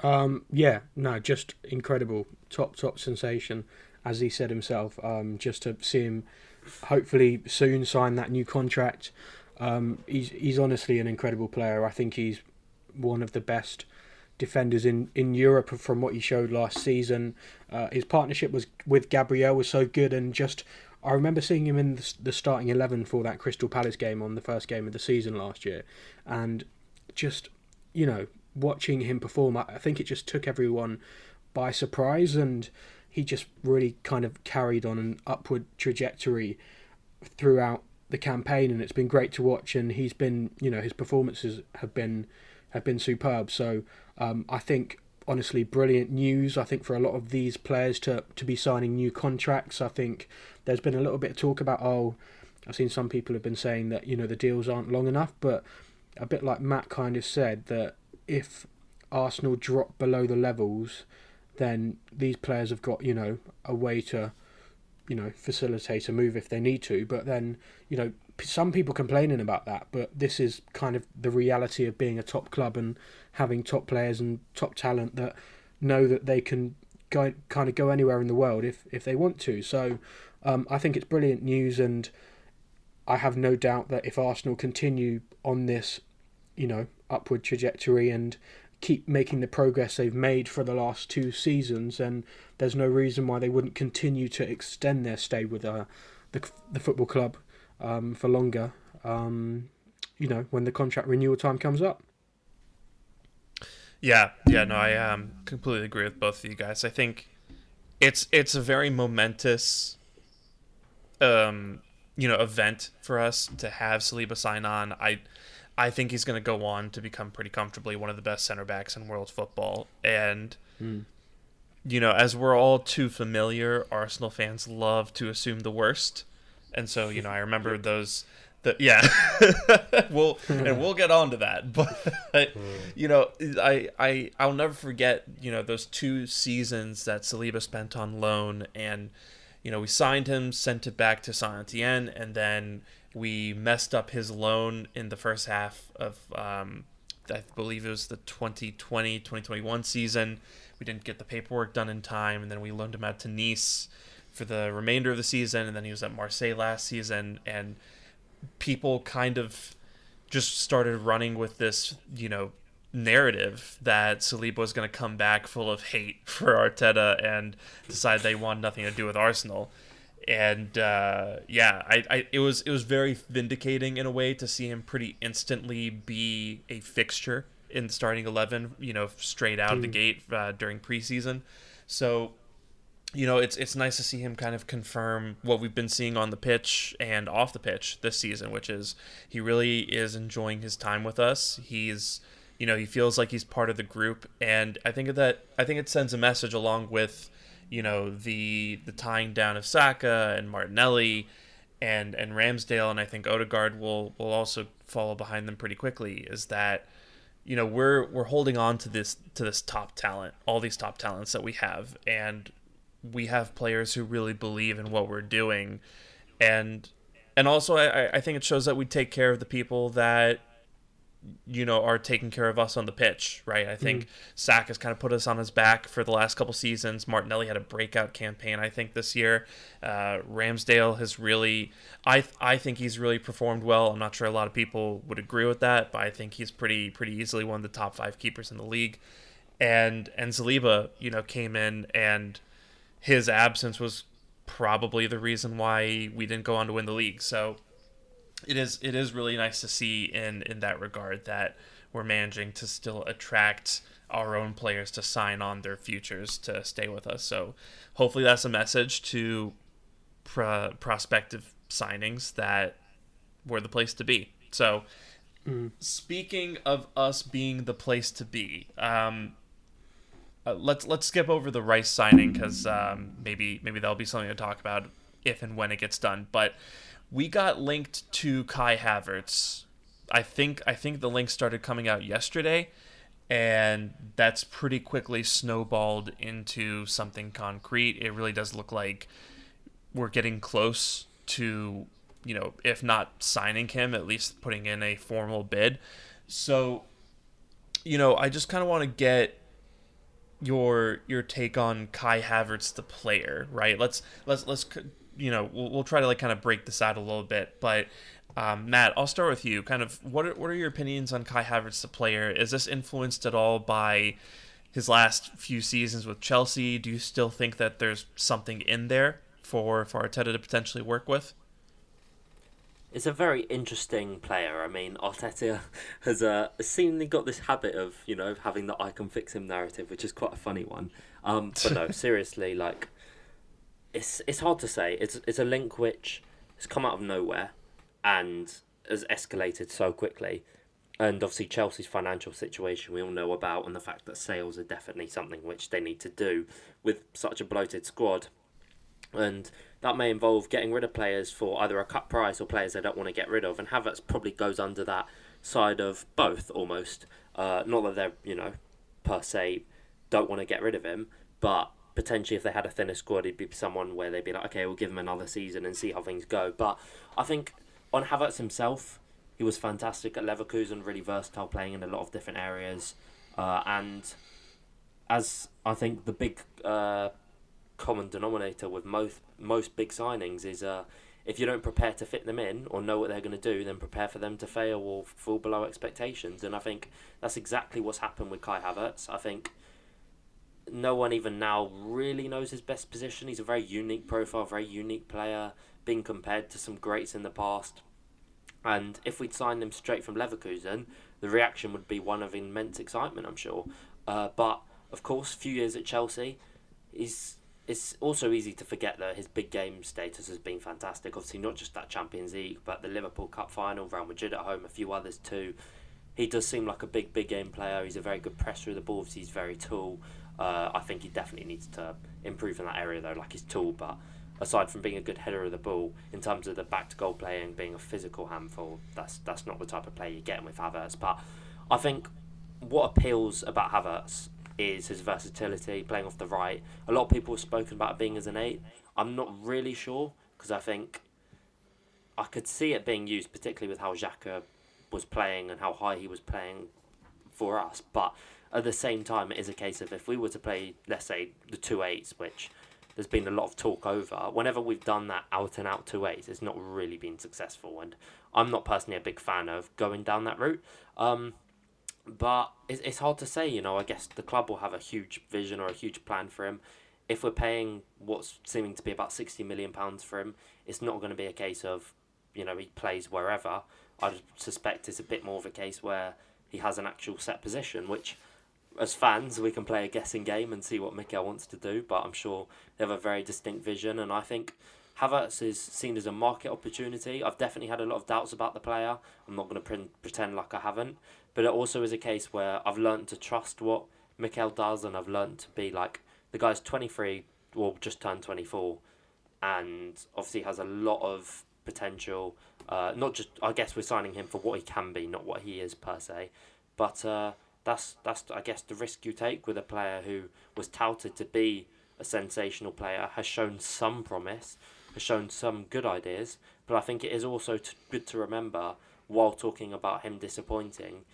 Um, yeah, no, just incredible, top top sensation, as he said himself. Um, just to see him, hopefully soon sign that new contract. Um, he's he's honestly an incredible player. I think he's one of the best defenders in, in Europe from what he showed last season. Uh, his partnership was with Gabriel was so good, and just I remember seeing him in the, the starting eleven for that Crystal Palace game on the first game of the season last year, and just you know watching him perform, I I think it just took everyone by surprise, and he just really kind of carried on an upward trajectory throughout the campaign, and it's been great to watch. And he's been, you know, his performances have been have been superb. So um, I think honestly brilliant news. I think for a lot of these players to to be signing new contracts. I think there's been a little bit of talk about oh, I've seen some people have been saying that you know the deals aren't long enough, but a bit like Matt kind of said that if Arsenal drop below the levels, then these players have got you know a way to you know, facilitate a move if they need to. But then, you know, some people complaining about that, but this is kind of the reality of being a top club and having top players and top talent that know that they can go kind of go anywhere in the world if if they want to. So um, I think it's brilliant news, and I have no doubt that if Arsenal continue on this, you know, upward trajectory and keep making the progress they've made for the last two seasons, and there's no reason why they wouldn't continue to extend their stay with uh, the the football club um, for longer. Um, you know, when the contract renewal time comes up. Yeah, yeah, no, I um, completely agree with both of you guys. I think it's it's a very momentous, um, you know, event for us to have Saliba sign on. I, I think he's going to go on to become pretty comfortably one of the best center backs in world football. And, mm. you know, as we're all too familiar, Arsenal fans love to assume the worst. And so, you know, I remember those the, yeah, we'll and we'll get on to that. But you know, I I I'll never forget you know those two seasons that Saliba spent on loan, and you know we signed him, sent it back to Saint Etienne, and then we messed up his loan in the first half of um, I believe it was the 2020 2021 season. We didn't get the paperwork done in time, and then we loaned him out to Nice for the remainder of the season, and then he was at Marseille last season, and people kind of just started running with this, you know, narrative that Saliba was going to come back full of hate for Arteta and decide they want nothing to do with Arsenal. And uh, yeah, I, I it was it was very vindicating in a way to see him pretty instantly be a fixture in starting eleven. You know, straight out mm. of the gate uh, during preseason. So you know, it's it's nice to see him kind of confirm what we've been seeing on the pitch and off the pitch this season, which is he really is enjoying his time with us. He's you know, he feels like he's part of the group and I think that I think it sends a message along with, you know, the the tying down of Saka and Martinelli and and Ramsdale and I think Odegaard will will also follow behind them pretty quickly is that you know we're we're holding on to this to this top talent all these top talents that we have. And we have players who really believe in what we're doing, and and also I, I think it shows that we take care of the people that you know are taking care of us on the pitch, right? I think mm. Saka has kind of put us on his back for the last couple seasons. Martinelli had a breakout campaign, I think, this year. Uh, Ramsdale has really, I I think he's really performed well. I'm not sure a lot of people would agree with that, but I think he's pretty pretty easily one of the top five keepers in the league. And and Saliba, you know, came in and his absence was probably the reason why we didn't go on to win the league. So it is it is really nice to see in in that regard that we're managing to still attract our own players to sign on their futures to stay with us. So hopefully that's a message to pro- prospective signings that we're the place to be. So mm. speaking of us being the place to be, um, uh, let's let's skip over the Rice signing because um, maybe maybe that'll be something to talk about if and when it gets done. But we got linked to Kai Havertz. I think I think the link started coming out yesterday, and that's pretty quickly snowballed into something concrete. It really does look like we're getting close to you know if not signing him, at least putting in a formal bid. So you know I just kind of want to get your your take on Kai Havertz the player, right? Let's let's let's you know we'll, we'll try to like kind of break this out a little bit, but um, Matt, I'll start with you. Kind of what are, what are your opinions on Kai Havertz the player? Is this influenced at all by his last few seasons with Chelsea? Do you still think that there's something in there for for Arteta to potentially work with? It's a very interesting player. I mean, Arteta has uh, seemingly got this habit of, you know, having the I can fix him narrative, which is quite a funny one. Um, but no, seriously, like, it's it's hard to say. It's it's a link which has come out of nowhere and has escalated so quickly. And obviously, Chelsea's financial situation we all know about, and the fact that sales are definitely something which they need to do with such a bloated squad. And that may involve getting rid of players for either a cut price or players they don't want to get rid of. And Havertz probably goes under that side of both almost. Uh, not that they're, you know, per se don't want to get rid of him, but potentially if they had a thinner squad, he'd be someone where they'd be like, okay, we'll give him another season and see how things go. But I think on Havertz himself, he was fantastic at Leverkusen, really versatile, playing in a lot of different areas, uh, and as I think the big uh, common denominator with most most big signings is uh, if you don't prepare to fit them in or know what they're going to do, then prepare for them to fail or fall below expectations. And I think that's exactly what's happened with Kai Havertz. I think no one even now really knows his best position. He's a very unique profile, very unique player, being compared to some greats in the past. And if we'd signed him straight from Leverkusen, the reaction would be one of immense excitement, I'm sure. Uh, but of course, a few years at Chelsea, he's it's also easy to forget that his big game status has been fantastic. Obviously, not just that Champions League, but the Liverpool Cup final, Real Madrid at home, a few others too. He does seem like a big, big game player. He's a very good presser of the ball. He's very tall. Uh, I think he definitely needs to improve in that area though, like his tool. But aside from being a good header of the ball, in terms of the back to goal play and being a physical handful, that's that's not the type of player you're getting with Havertz. But I think what appeals about Havertz is his versatility, playing off the right. A lot of people have spoken about being as an eight. I'm not really sure because I think I could see it being used, particularly with how Xhaka was playing and how high he was playing for us. But at the same time, it is a case of if we were to play, let's say, the two eights, which there's been a lot of talk over. Whenever we've done that out and out two eights, it's not really been successful, and I'm not personally a big fan of going down that route. Um, but it's, it's hard to say, you know. I guess the club will have a huge vision or a huge plan for him. If we're paying what's seeming to be about sixty million pounds for him, it's not going to be a case of, you know, he plays wherever. I suspect it's a bit more of a case where he has an actual set position, which, as fans, we can play a guessing game and see what Mikel wants to do. But I'm sure they have a very distinct vision, and I think Havertz is seen as a market opportunity. I've definitely had a lot of doubts about the player. I'm not going to pre- pretend like I haven't. But it also is a case where I've learned to trust what Mikel does, and I've learned to be like the guy's 23, well, just turned 24, and obviously has a lot of potential. Uh, not just, I guess, we're signing him for what he can be, not what he is per se. But uh, that's that's I guess the risk you take with a player who was touted to be a sensational player, has shown some promise, has shown some good ideas. But I think it is also t- good to remember while talking about him disappointing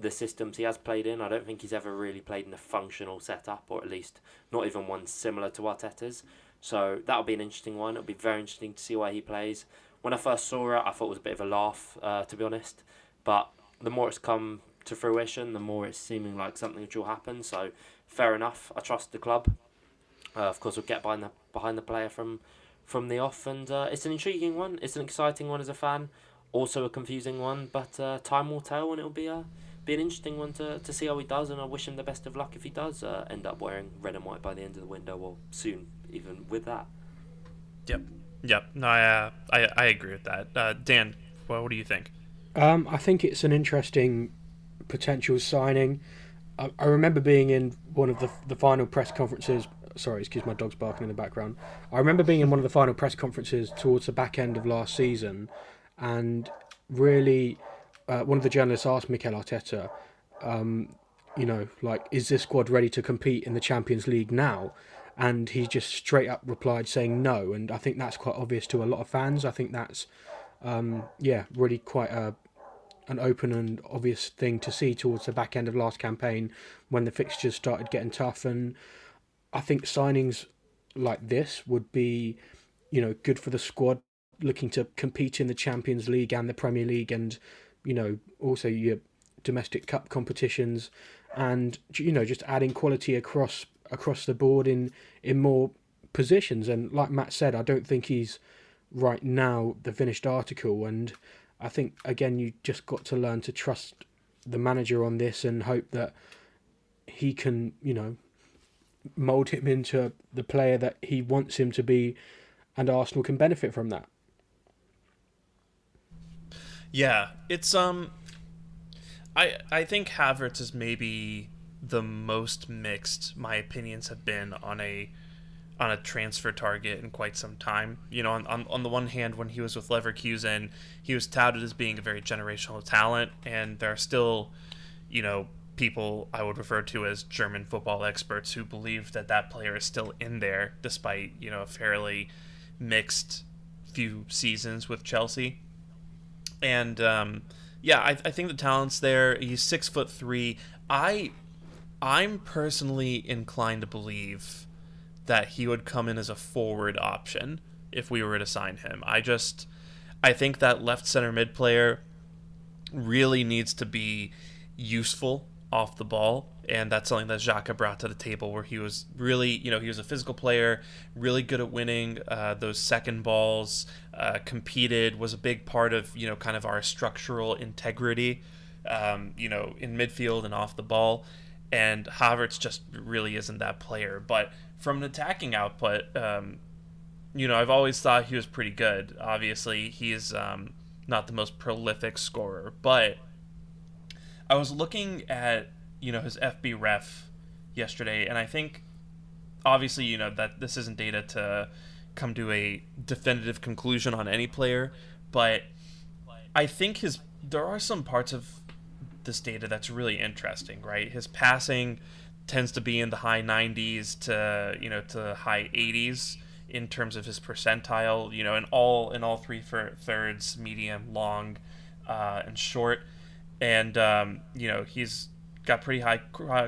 the systems he has played in. I don't think he's ever really played in a functional setup, or at least not even one similar to Arteta's. So that'll be an interesting one. It'll be very interesting to see where he plays. When I first saw it, I thought it was a bit of a laugh, uh, to be honest. But the more it's come to fruition, the more it's seeming like something which will happen. So fair enough. I trust the club. Uh, of course, we'll get behind the behind the player from from the off, and uh, it's an intriguing one. It's an exciting one as a fan. Also a confusing one, but uh, time will tell, and it'll be a be an interesting one to, to see how he does, and I wish him the best of luck if he does uh, end up wearing red and white by the end of the window, or soon, even with that. Yep, yep. No, I uh, I, I agree with that. Uh, Dan, well, what do you think? Um, I think it's an interesting potential signing. I, I remember being in one of the the final press conferences. Sorry, excuse my dog's barking in the background. I remember being in one of the final press conferences towards the back end of last season, and really uh, one of the journalists asked Mikel Arteta, um, you know, like, is this squad ready to compete in the Champions League now? And he just straight up replied saying no. And I think that's quite obvious to a lot of fans. I think that's, um, yeah, really quite a, an open and obvious thing to see towards the back end of last campaign when the fixtures started getting tough. And I think signings like this would be, you know, good for the squad looking to compete in the Champions League and the Premier League and you know, also your domestic cup competitions, and you know, just adding quality across across the board in in more positions. And like Matt said, I don't think he's right now the finished article, and I think again you just got to learn to trust the manager on this and hope that he can, you know, mold him into the player that he wants him to be, and Arsenal can benefit from that. Yeah, it's um, I I think Havertz is maybe the most mixed my opinions have been on a on a transfer target in quite some time. You know, on, on, on the one hand, when he was with Leverkusen, he was touted as being a very generational talent, and there are still, you know, people I would refer to as German football experts who believe that that player is still in there despite you know a fairly mixed few seasons with Chelsea. And um, yeah, I, I think the talent's there. He's six foot three. I I'm personally inclined to believe that he would come in as a forward option if we were to sign him. I just I think that left center mid player really needs to be useful off the ball. And that's something that Xhaka brought to the table where he was really you know he was a physical player really good at winning uh, those second balls uh, competed was a big part of you know kind of our structural integrity um, you know in midfield and off the ball. And Havertz just really isn't that player. But from an attacking output um, you know I've always thought he was pretty good obviously he's um, not the most prolific scorer but I was looking at you know his FBref yesterday, and I think obviously you know that this isn't data to come to a definitive conclusion on any player, but I think his there are some parts of this data that's really interesting, right? His passing tends to be in the high 90s to you know to high 80s in terms of his percentile, you know, in all in all three thirds, medium, long, uh, and short and um, you know he's got pretty high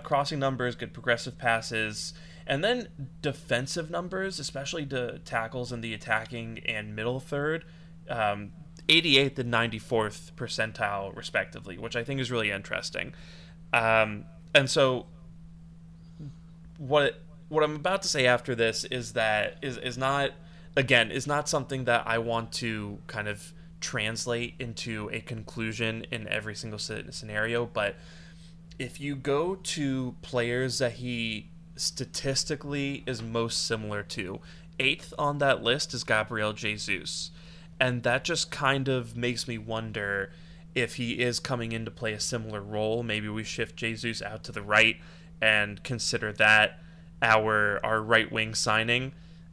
crossing numbers, good progressive passes, and then defensive numbers, especially to tackles in the attacking and middle third. Um, 88th and 94th percentile, respectively, which I think is really interesting. Um, and so, what what I'm about to say after this is that is is not again is not something that I want to kind of translate into a conclusion in every single scenario, but if you go to players that he statistically is most similar to, eighth on that list is Gabriel Jesus. And that just kind of makes me wonder if he is coming in to play a similar role. Maybe we shift Jesus out to the right and consider that our our right wing signing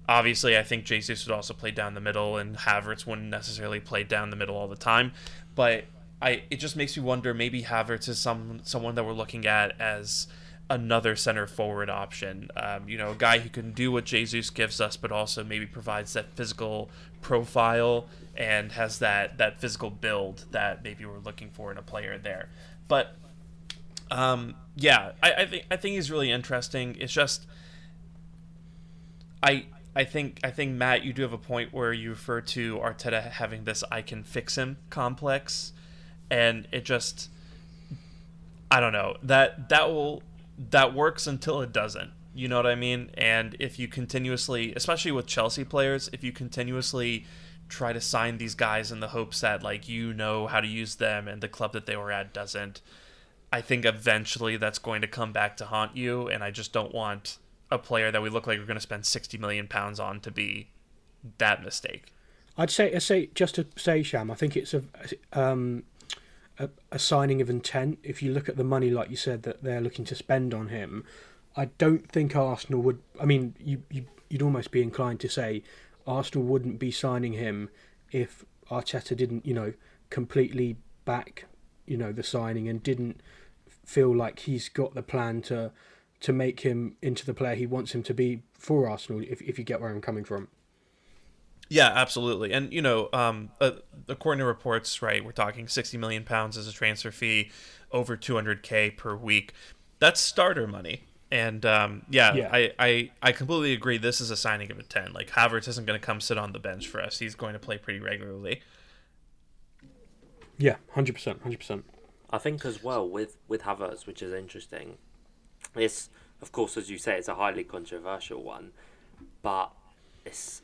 Obviously, I think Jesus would also play down the middle, and Havertz wouldn't necessarily play down the middle all the time. But I, it just makes me wonder. Maybe Havertz is some someone that we're looking at as another center forward option. Um, you know, a guy who can do what Jesus gives us, but also maybe provides that physical profile and has that that physical build that maybe we're looking for in a player there. But um, yeah, I, I think I think he's really interesting. It's just I I think I think Matt, you do have a point where you refer to Arteta having this "I can fix him" complex, and it just I don't know that that will that works until it doesn't. You know what I mean? And if you continuously, especially with Chelsea players, if you continuously try to sign these guys in the hopes that like you know how to use them and the club that they were at doesn't, I think eventually that's going to come back to haunt you. And I just don't want a player that we look like we're going to spend 60 million pounds on to be that mistake. I'd say, I say just to say, Sham, I think it's a, um, a, a signing of intent. If you look at the money, like you said, that they're looking to spend on him, I don't think Arsenal would. I mean, you, you you'd almost be inclined to say Arsenal wouldn't be signing him if Arteta didn't, you know, completely back, you know, the signing and didn't feel like he's got the plan to to make him into the player he wants him to be for Arsenal. If if you get where I'm coming from. Yeah, absolutely. And you know, um, uh, according to reports, right, we're talking 60 million pounds as a transfer fee, over 200k per week. That's starter money. And um, yeah, yeah, I, I, I completely agree. This is a signing of a 10. Like Havertz isn't going to come sit on the bench for us. He's going to play pretty regularly. Yeah, hundred percent, hundred percent. I think as well with with Havertz, which is interesting. It's, of course, as you say, it's a highly controversial one, but it's,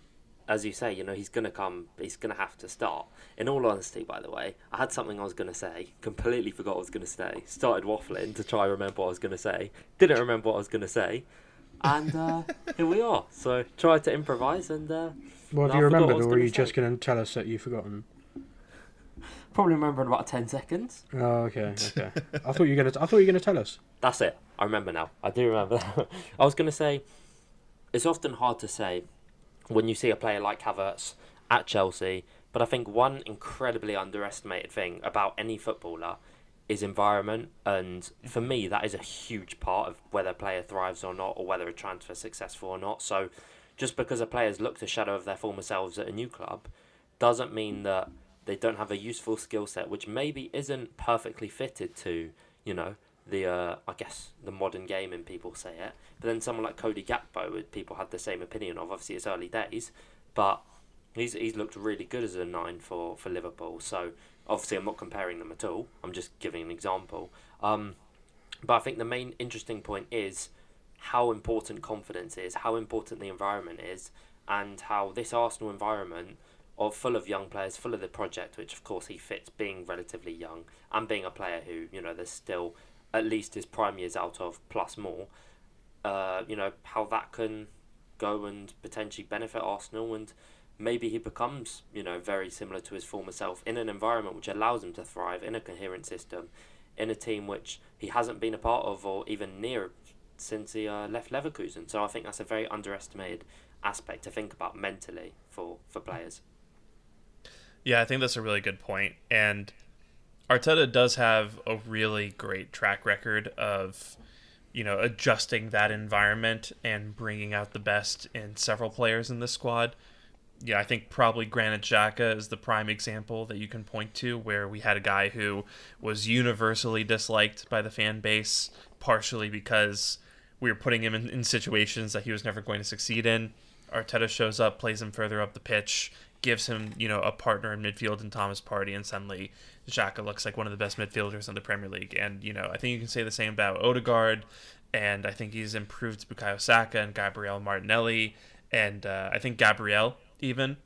as you say, you know, he's going to come, he's going to have to start. In all honesty, by the way, I had something I was going to say, completely forgot what I was going to say, started waffling to try and remember what I was going to say, didn't remember what I was going to say, and uh, here we are. So tried to improvise and. Uh, well, have you remembered, or were you say. just going to tell us that you've forgotten? Probably remember in about ten seconds. Oh, okay, okay. I thought you were gonna. I thought you were gonna tell us. That's it. I remember now. I do remember. I was gonna say, it's often hard to say when you see a player like Havertz at Chelsea, but I think one incredibly underestimated thing about any footballer is environment, and for me, that is a huge part of whether a player thrives or not, or whether a transfer is successful or not. So, just because a player's looked a shadow of their former selves at a new club, doesn't mean that they don't have a useful skill set, which maybe isn't perfectly fitted to, you know, the uh, I guess the modern game, and people say it. But then someone like Cody Gakpo, people had the same opinion of. Obviously, it's early days, but he's he's looked really good as a nine for for Liverpool. So obviously, I'm not comparing them at all. I'm just giving an example. Um, but I think the main interesting point is how important confidence is, how important the environment is, and how this Arsenal environment of full of young players, full of the project, which of course he fits, being relatively young and being a player who you know there's still at least his prime years out of plus more. Uh, you know how that can go and potentially benefit Arsenal, and maybe he becomes you know very similar to his former self in an environment which allows him to thrive in a coherent system, in a team which he hasn't been a part of or even near since he uh, left Leverkusen. So I think that's a very underestimated aspect to think about mentally for for players. Yeah, I think that's a really good point. And Arteta does have a really great track record of, you know, adjusting that environment and bringing out the best in several players in the squad. Yeah, I think probably Granit Xhaka is the prime example that you can point to where we had a guy who was universally disliked by the fan base, partially because we were putting him in, in situations that he was never going to succeed in. Arteta shows up, plays him further up the pitch, gives him, you know, a partner in midfield in Thomas Partey, and suddenly Xhaka looks like one of the best midfielders in the Premier League. And, you know, I think you can say the same about Odegaard, and I think he's improved Bukayo Saka and Gabriel Martinelli, and uh, I think Gabriel even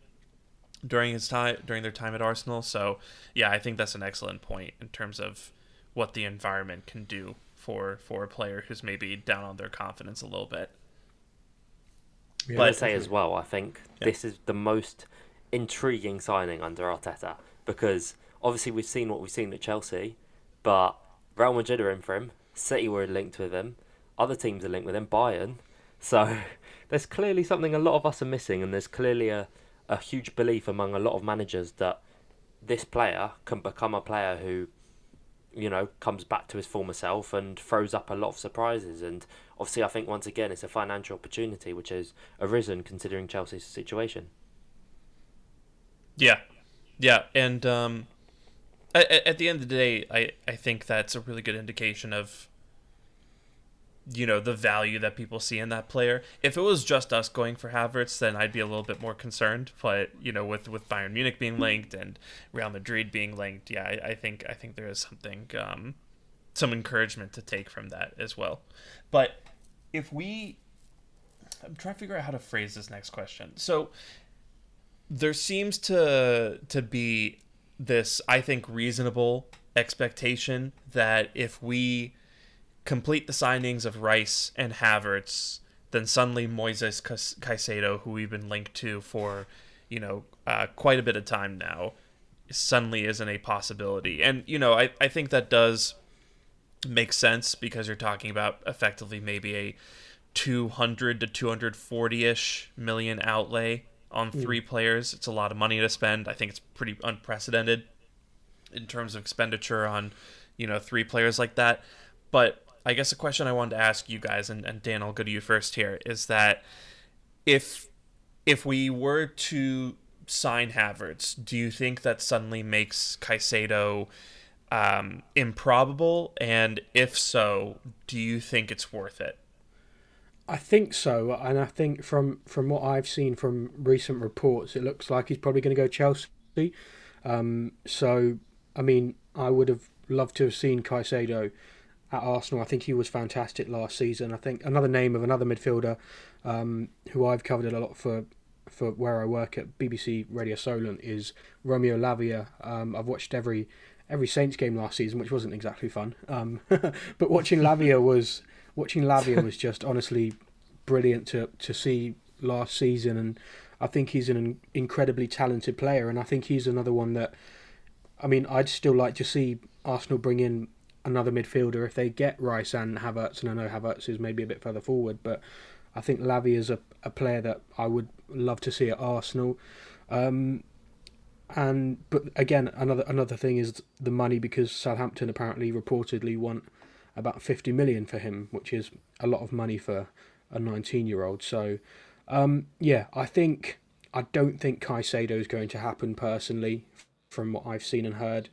during his time during their time at Arsenal. So, yeah, I think that's an excellent point in terms of what the environment can do for for a player who's maybe down on their confidence a little bit. Yeah, but I say as well, I think yeah. this is the most intriguing signing under Arteta because obviously we've seen what we've seen at Chelsea, but Real Madrid are in for him. City were linked with him. Other teams are linked with him. Bayern. So there's clearly something a lot of us are missing, and there's clearly a, a huge belief among a lot of managers that this player can become a player who, you know, comes back to his former self and throws up a lot of surprises. And obviously, I think once again, it's a financial opportunity which has arisen considering Chelsea's situation. Yeah, yeah, and um, at, at the end of the day, I I think that's a really good indication of you know the value that people see in that player. If it was just us going for Havertz, then I'd be a little bit more concerned. But you know, with with Bayern Munich being linked and Real Madrid being linked, yeah, I, I think I think there is something um, some encouragement to take from that as well. But if we, I'm trying to figure out how to phrase this next question. So there seems to to be this I think reasonable expectation that if we complete the signings of Rice and Havertz, then suddenly Moises Caicedo, who we've been linked to for, you know, uh, quite a bit of time now, suddenly isn't a possibility. And, you know, I, I think that does make sense because you're talking about effectively maybe a 200 to 240 ish million outlay on hmm. three mm. players. It's a lot of money to spend. I think it's pretty unprecedented in terms of expenditure on, you know, three players like that. But I guess a question I wanted to ask you guys, and, and Dan, I'll go to you first here, is that if if we were to sign Havertz, do you think that suddenly makes Caicedo um, improbable? And if so, do you think it's worth it? I think so, and I think from from what I've seen from recent reports, it looks like he's probably going to go Chelsea. Um, so, I mean, I would have loved to have seen Caicedo at Arsenal. I think he was fantastic last season. I think another name of another midfielder um, who I've covered a lot for for where I work at BBC Radio Solent is Romeo Lavia. Um, I've watched every every Saints game last season, which wasn't exactly fun. Um, but watching Lavia was watching Lavia was just honestly brilliant to to see last season, and I think he's an incredibly talented player, and I think he's another one that. I mean, I'd still like to see Arsenal bring in another midfielder if they get Rice and Havertz, and I know Havertz is maybe a bit further forward, but I think Lavia is a, a player that I would love to see at Arsenal. Um, and but again, another another thing is the money because Southampton apparently reportedly want about fifty million for him, which is a lot of money for a nineteen-year-old. So, um, yeah, I think I don't think Caicedo is going to happen personally, from what I've seen and heard.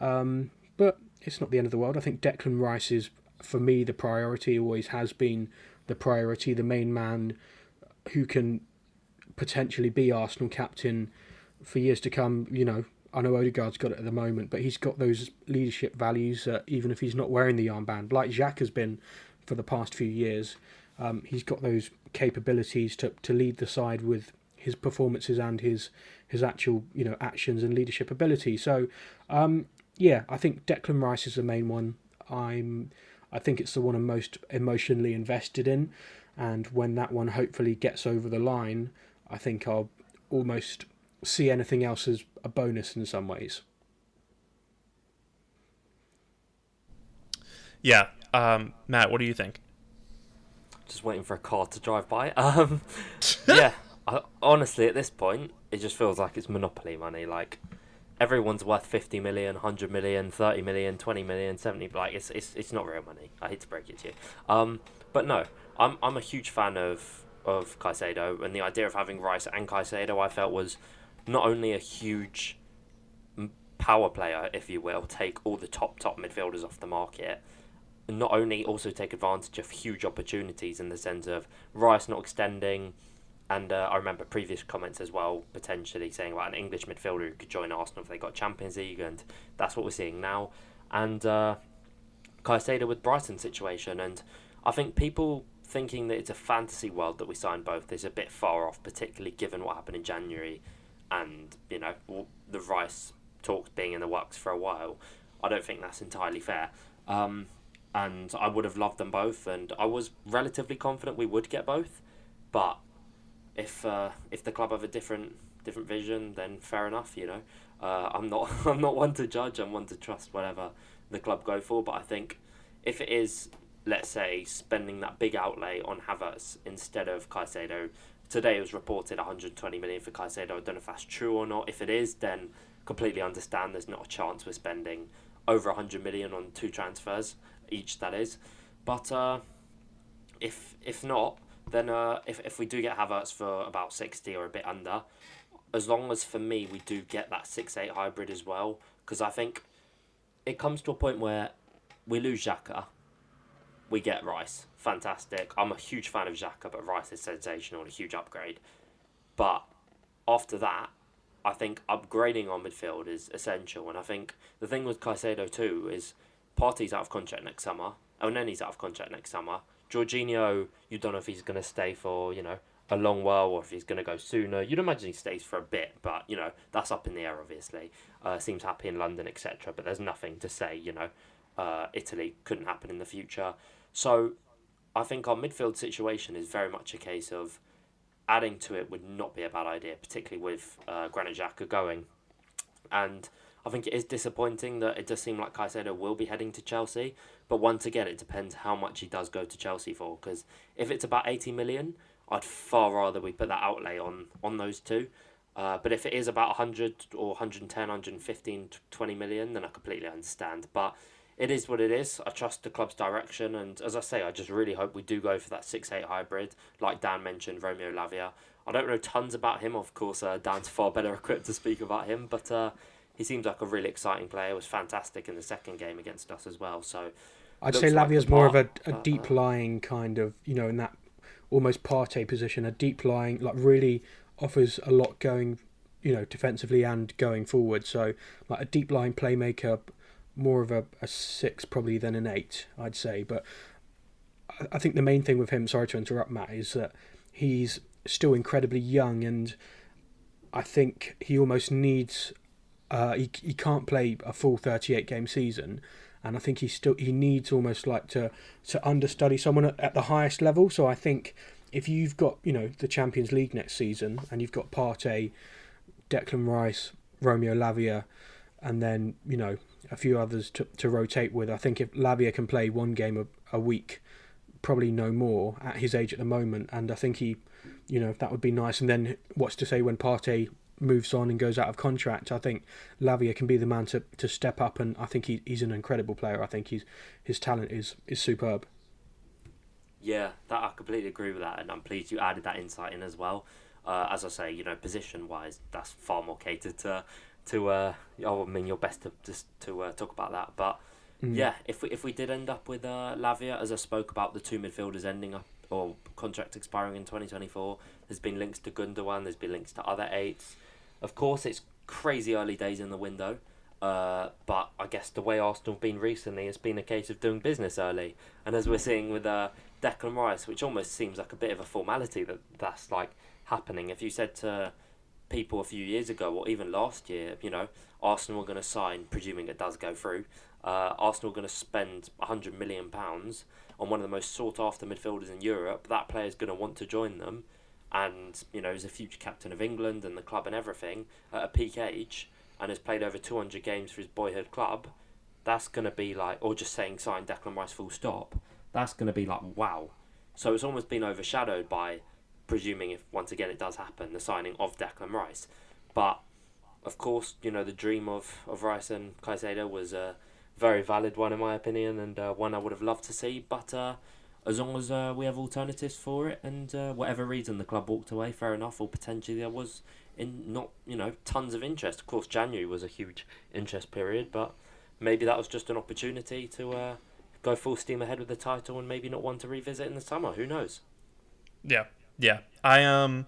Um, but it's not the end of the world. I think Declan Rice is, for me, the priority. Always has been the priority, the main man who can potentially be Arsenal captain for years to come. You know, I know Odegaard's got it at the moment, but he's got those leadership values, uh, even if he's not wearing the armband, like Xhaka has been for the past few years. Um, he's got those capabilities to, to lead the side with his performances and his his actual you know actions and leadership ability. So, um, yeah, I think Declan Rice is the main one. I'm I think it's the one I'm most emotionally invested in, and when that one hopefully gets over the line, I think I'll almost see anything else as a bonus in some ways. Yeah, um, Matt, what do you think? Just waiting for a car to drive by. Um, yeah, I, honestly, at this point, it just feels like it's monopoly money. Like everyone's worth 50 million, 100 million, 30 million, 20 million, 70 like it's it's it's not real money. I hate to break it to you. Um but no, I'm I'm a huge fan of of Caicedo and the idea of having Rice and Caicedo I felt was not only a huge power player if you will, take all the top top midfielders off the market, not only also take advantage of huge opportunities in the sense of Rice not extending and uh, I remember previous comments as well, potentially saying about an English midfielder who could join Arsenal if they got Champions League, and that's what we're seeing now. And uh, Caicedo with Brighton situation, and I think people thinking that it's a fantasy world that we signed both is a bit far off, particularly given what happened in January, and you know the Rice talks being in the works for a while. I don't think that's entirely fair. Um, and I would have loved them both, and I was relatively confident we would get both, but if uh, if the club have a different different vision, then fair enough. You know, uh, I'm not I'm not one to judge. I'm one to trust whatever the club go for. But I think if it is, let's say, spending that big outlay on Havertz instead of Caicedo, today it was reported 120 million for Caicedo. I don't know if that's true or not. If it is, then completely understand. There's not a chance we're spending over 100 million on two transfers each. That is, but uh, if if not then uh, if, if we do get Havertz for about 60 or a bit under, as long as for me we do get that 6-8 hybrid as well, because I think it comes to a point where we lose Xhaka, we get Rice. Fantastic. I'm a huge fan of Xhaka, but Rice is sensational and a huge upgrade. But after that, I think upgrading on midfield is essential. And I think the thing with Caicedo too is Partey's out of contract next summer. Elneny's out of contract next summer. Jorginho, you don't know if he's going to stay for, you know, a long while or if he's going to go sooner. You'd imagine he stays for a bit, but, you know, that's up in the air, obviously. Uh, seems happy in London, etc. But there's nothing to say, you know, uh, Italy couldn't happen in the future. So I think our midfield situation is very much a case of adding to it would not be a bad idea, particularly with uh, Granit Xhaka going. And I think it is disappointing that it does seem like Caicedo will be heading to Chelsea. But once again, it depends how much he does go to Chelsea for. Because if it's about 80 million, I'd far rather we put that outlay on, on those two. Uh, but if it is about 100 or 110, 115, 20 million, then I completely understand. But it is what it is. I trust the club's direction. And as I say, I just really hope we do go for that 6 8 hybrid. Like Dan mentioned, Romeo Lavia. I don't know tons about him. Of course, uh, Dan's far better equipped to speak about him. But uh, he seems like a really exciting player. Was fantastic in the second game against us as well. So I'd say Lavia's like more of a, a deep lying kind of you know in that almost Partey position, a deep lying like really offers a lot going you know defensively and going forward. So like a deep lying playmaker, more of a, a six probably than an eight, I'd say. But I think the main thing with him, sorry to interrupt, Matt, is that he's still incredibly young and. I think he almost needs uh, he he can't play a full 38 game season, and I think he still he needs almost like to to understudy someone at, at the highest level. So I think if you've got you know the Champions League next season and you've got Partey, Declan Rice, Romeo Lavia, and then you know a few others to, to rotate with. I think if Lavia can play one game a, a week, probably no more at his age at the moment, and I think he, you know, that would be nice. And then what's to say when Partey moves on and goes out of contract, I think Lavia can be the man to, to step up, and I think he, he's an incredible player. I think he's his talent is is superb. Yeah, that I completely agree with that, and I'm pleased you added that insight in as well. Uh, as I say, you know, position wise, that's far more catered to to. Uh, I would mean, you're best to just to uh, talk about that, but mm. yeah, if we if we did end up with uh, Lavia, as I spoke about the two midfielders ending up or contract expiring in 2024. There's been links to Gundogan, there's been links to other eights. Of course, it's crazy early days in the window, uh, but I guess the way Arsenal have been recently, it's been a case of doing business early. And as we're seeing with uh, Declan Rice, which almost seems like a bit of a formality that that's like happening. If you said to people a few years ago or even last year, you know, Arsenal are going to sign, presuming it does go through, uh, Arsenal are going to spend 100 million pounds on one of the most sought after midfielders in Europe, that player is going to want to join them. And, you know, he's a future captain of England and the club and everything at a peak age and has played over 200 games for his boyhood club. That's going to be like, or just saying sign Declan Rice full stop, that's going to be like, wow. So it's almost been overshadowed by, presuming if once again it does happen, the signing of Declan Rice. But, of course, you know, the dream of, of Rice and Caicedo was. a very valid one in my opinion, and uh, one I would have loved to see. But uh, as long as uh, we have alternatives for it, and uh, whatever reason the club walked away, fair enough. Or potentially there was in not you know tons of interest. Of course, January was a huge interest period, but maybe that was just an opportunity to uh, go full steam ahead with the title, and maybe not one to revisit in the summer. Who knows? Yeah, yeah. I um.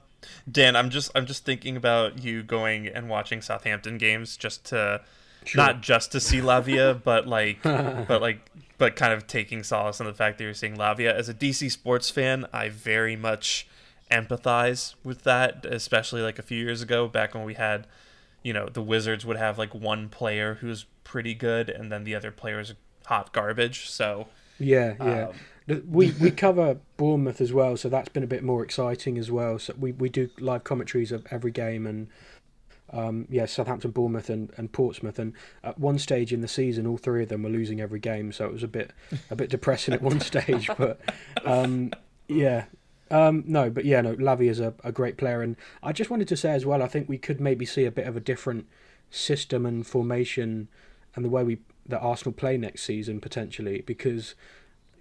Dan, I'm just I'm just thinking about you going and watching Southampton games just to Sure. Not just to see Lavia, but like, but like, but kind of taking solace in the fact that you're seeing Lavia. As a DC sports fan, I very much empathize with that, especially like a few years ago, back when we had, you know, the Wizards would have like one player who's pretty good, and then the other player's hot garbage. So yeah, yeah. Um, we we cover Bournemouth as well, so that's been a bit more exciting as well. So we, we do live commentaries of every game, and um, yeah, Southampton, Bournemouth, and, and Portsmouth. And at one stage in the season, all three of them were losing every game, so it was a bit a bit depressing at one stage. But um, yeah, um, no, but yeah, no, Lavia is a, a great player, and I just wanted to say as well, I think we could maybe see a bit of a different system and formation, and the way we that Arsenal play next season potentially because.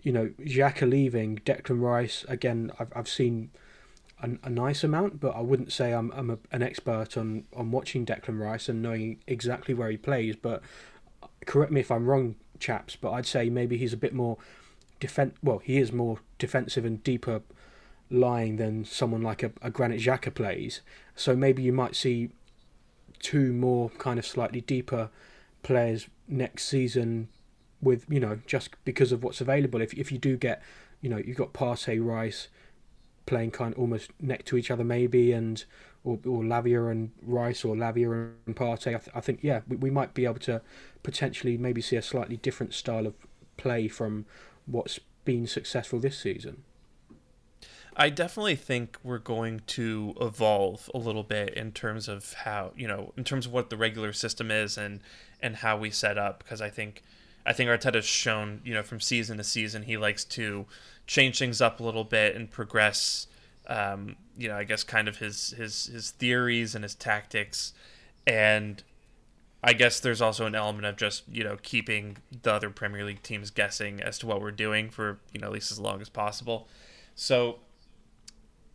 You know, Xhaka leaving, Declan Rice again. I've I've seen a, a nice amount, but I wouldn't say I'm I'm a, an expert on on watching Declan Rice and knowing exactly where he plays. But uh, correct me if I'm wrong, chaps. But I'd say maybe he's a bit more defense. Well, he is more defensive and deeper lying than someone like a, a Granit Xhaka plays. So maybe you might see two more kind of slightly deeper players next season with you know just because of what's available. If if you do get you know you've got Partey Rice playing kind of almost next to each other maybe and or, or Lavia and Rice or Lavia and Partey I, th- I think yeah we, we might be able to potentially maybe see a slightly different style of play from what's been successful this season. I definitely think we're going to evolve a little bit in terms of how you know in terms of what the regular system is and and how we set up because I think I think Arteta's shown you know from season to season he likes to change things up a little bit and progress. Um, you know, I guess kind of his his his theories and his tactics, and I guess there's also an element of just you know keeping the other Premier League teams guessing as to what we're doing for you know at least as long as possible. So,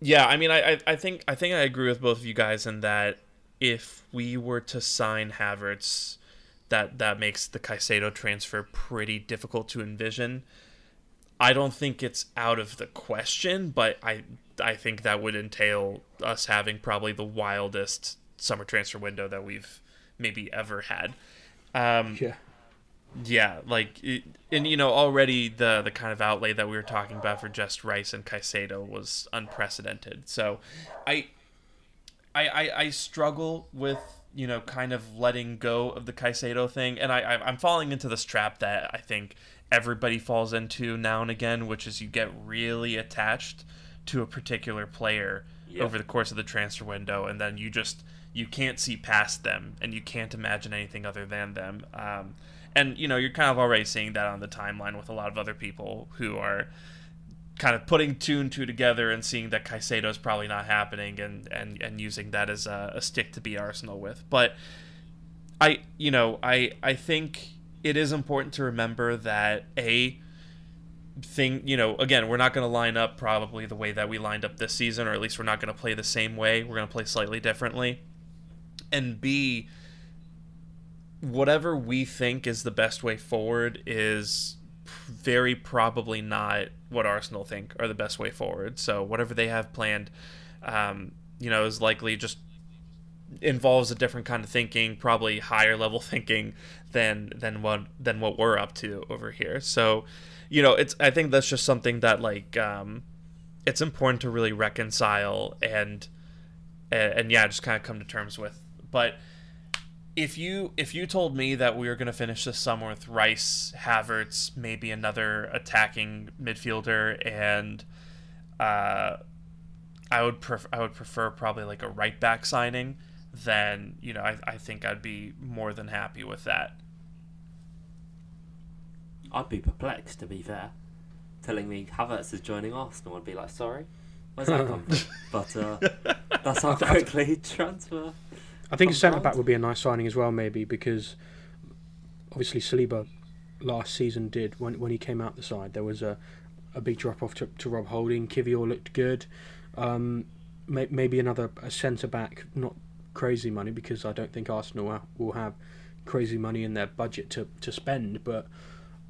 yeah, I mean, I I think I think I agree with both of you guys in that if we were to sign Havertz, that that makes the Caicedo transfer pretty difficult to envision. I don't think it's out of the question, but I I think that would entail us having probably the wildest summer transfer window that we've maybe ever had. Um, yeah. Yeah, like, it, and you know, already the the kind of outlay that we were talking about for just Rice and Caicedo was unprecedented. So, I, I, I, I struggle with you know kind of letting go of the Caicedo thing, and I, I I'm falling into this trap that I think everybody falls into now and again, which is you get really attached to a particular player yep. over the course of the transfer window, and then you just you can't see past them, and you can't imagine anything other than them. Um, and you know you're kind of already seeing that on the timeline with a lot of other people who are kind of putting two and two together and seeing that Caicedo is probably not happening and, and, and using that as a, a stick to beat Arsenal with. But I you know I I think it is important to remember that a thing you know again we're not going to line up probably the way that we lined up this season or at least we're not going to play the same way we're going to play slightly differently and b whatever we think is the best way forward is very probably not what Arsenal think are the best way forward. So whatever they have planned, um, you know, is likely just involves a different kind of thinking, probably higher level thinking than than what than what we're up to over here. So, you know, it's I think that's just something that like um, it's important to really reconcile and and, and yeah, just kind of come to terms with. But if you if you told me that we were going to finish this summer with Rice, Havertz, maybe another attacking midfielder, and uh, I would pref- I would prefer probably like a right back signing, then you know I, I think I'd be more than happy with that. I'd be perplexed to be fair. Telling me Havertz is joining Arsenal, I'd be like, sorry, where's that come from? But uh, that's how quickly transfer. I think a centre back would be a nice signing as well, maybe because obviously Saliba last season did when when he came out the side there was a a big drop off to, to Rob Holding. Kiwior looked good. Um, may, maybe another a centre back, not crazy money because I don't think Arsenal ha- will have crazy money in their budget to, to spend. But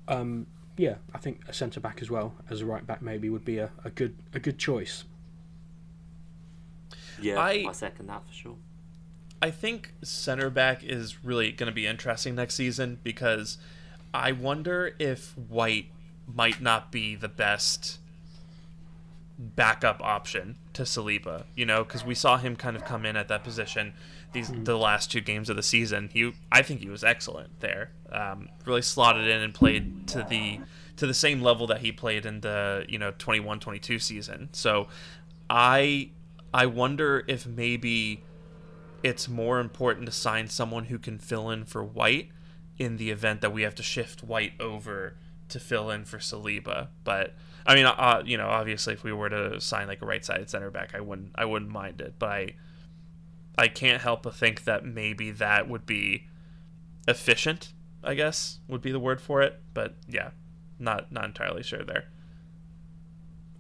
um, yeah, I think a centre back as well as a right back maybe would be a, a good a good choice. Yeah, I- I second that for sure. I think center back is really going to be interesting next season because I wonder if White might not be the best backup option to Saliba, you know, because we saw him kind of come in at that position these the last two games of the season. He, I think he was excellent there. Um, really slotted in and played to the to the same level that he played in the you know 21-22 season. So I I wonder if maybe it's more important to sign someone who can fill in for White in the event that we have to shift White over to fill in for Saliba. But I mean, uh, you know, obviously, if we were to sign like a right-sided center back, I wouldn't, I wouldn't mind it. But I, I can't help but think that maybe that would be efficient. I guess would be the word for it. But yeah, not not entirely sure there.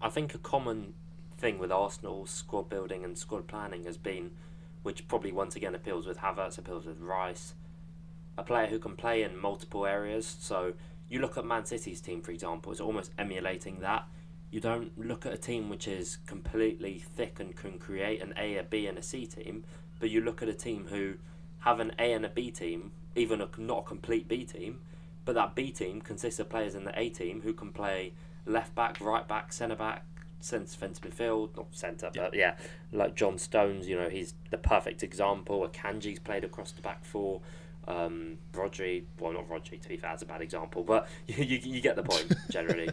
I think a common thing with Arsenal's squad building and squad planning has been, which probably once again appeals with Havertz, appeals with Rice, a player who can play in multiple areas. So you look at Man City's team, for example, it's almost emulating that. You don't look at a team which is completely thick and can create an A, a B, and a C team, but you look at a team who have an A and a B team, even a, not a complete B team, but that B team consists of players in the A team who can play left back, right back, centre back, centre defence midfield, not centre, but yeah, like John Stones, you know, he's the perfect example. Akanji's played across the back four. Um, Rodri, well, not Rodri, to be fair, that's a bad example, but you, you, you get the point generally.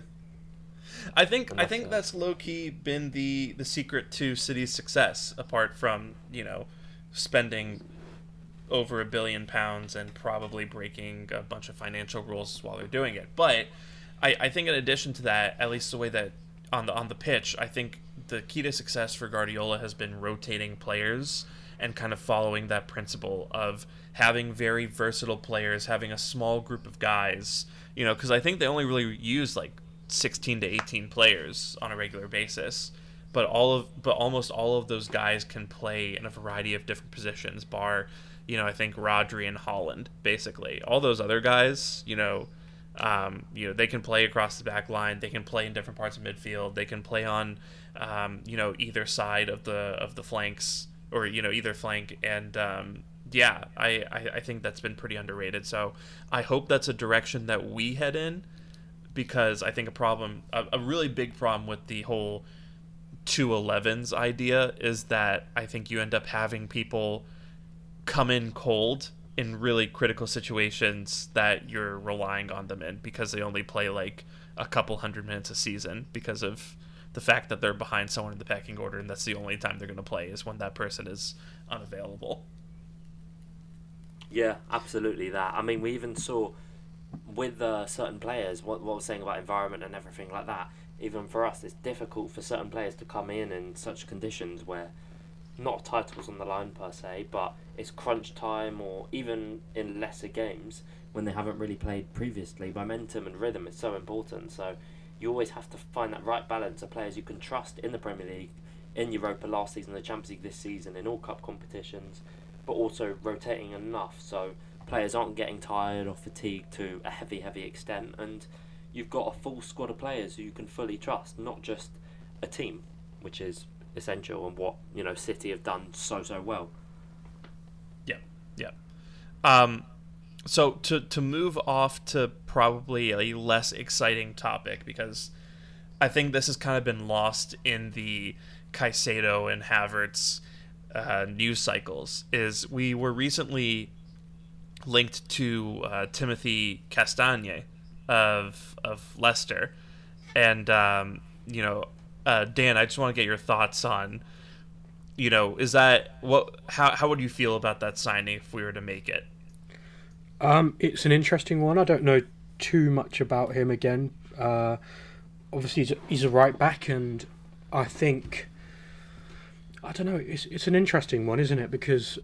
I think I think that's low key been the the secret to City's success, apart from you know spending over a billion pounds and probably breaking a bunch of financial rules while they're doing it. But I, I think in addition to that, at least the way that on the on the pitch, I think the key to success for Guardiola has been rotating players and kind of following that principle of having very versatile players, having a small group of guys, you know, because I think they only really use like 16 to 18 players on a regular basis but all of but almost all of those guys can play in a variety of different positions bar you know i think rodri and Haaland basically. All those other guys you know um, you know they can play across the back line. They can play in different parts of midfield. They can play on um, you know either side of the of the flanks or you know either flank. And um, yeah I, I i think that's been pretty underrated. So i hope that's a direction that we head in because I think a problem, a, a really big problem with the whole 211s idea is that I think you end up having people come in cold in really critical situations that you're relying on them in because they only play like a couple hundred minutes a season because of the fact that they're behind someone in the pecking order and that's the only time they're going to play is when that person is unavailable. Yeah, absolutely that. I mean, we even saw with uh, certain players what, what was saying about environment and everything like that. even for us, it's difficult for certain players to come in in such conditions where not titles on the line per se, but it's crunch time or even in lesser games when they haven't really played previously. Momentum and rhythm is so important. So you always have to find that right balance of players you can trust in the Premier League, in Europa last season, the Champions League this season, in all cup competitions, but also rotating enough so players aren't getting tired or fatigued to a heavy, heavy extent. And you've got a full squad of players who you can fully trust, not just a team, which is essential and what you know City have done so so well. Yeah, yeah. Um, so to to move off to probably a less exciting topic because I think this has kind of been lost in the Caicedo and Havertz uh, news cycles. Is we were recently linked to uh, Timothy Castagne of of Leicester, and um, you know uh, Dan, I just want to get your thoughts on, you know, is that what? How how would you feel about that signing if we were to make it? Um, it's an interesting one. I don't know too much about him again. Uh, obviously, he's a, he's a right back, and I think I don't know. It's it's an interesting one, isn't it? Because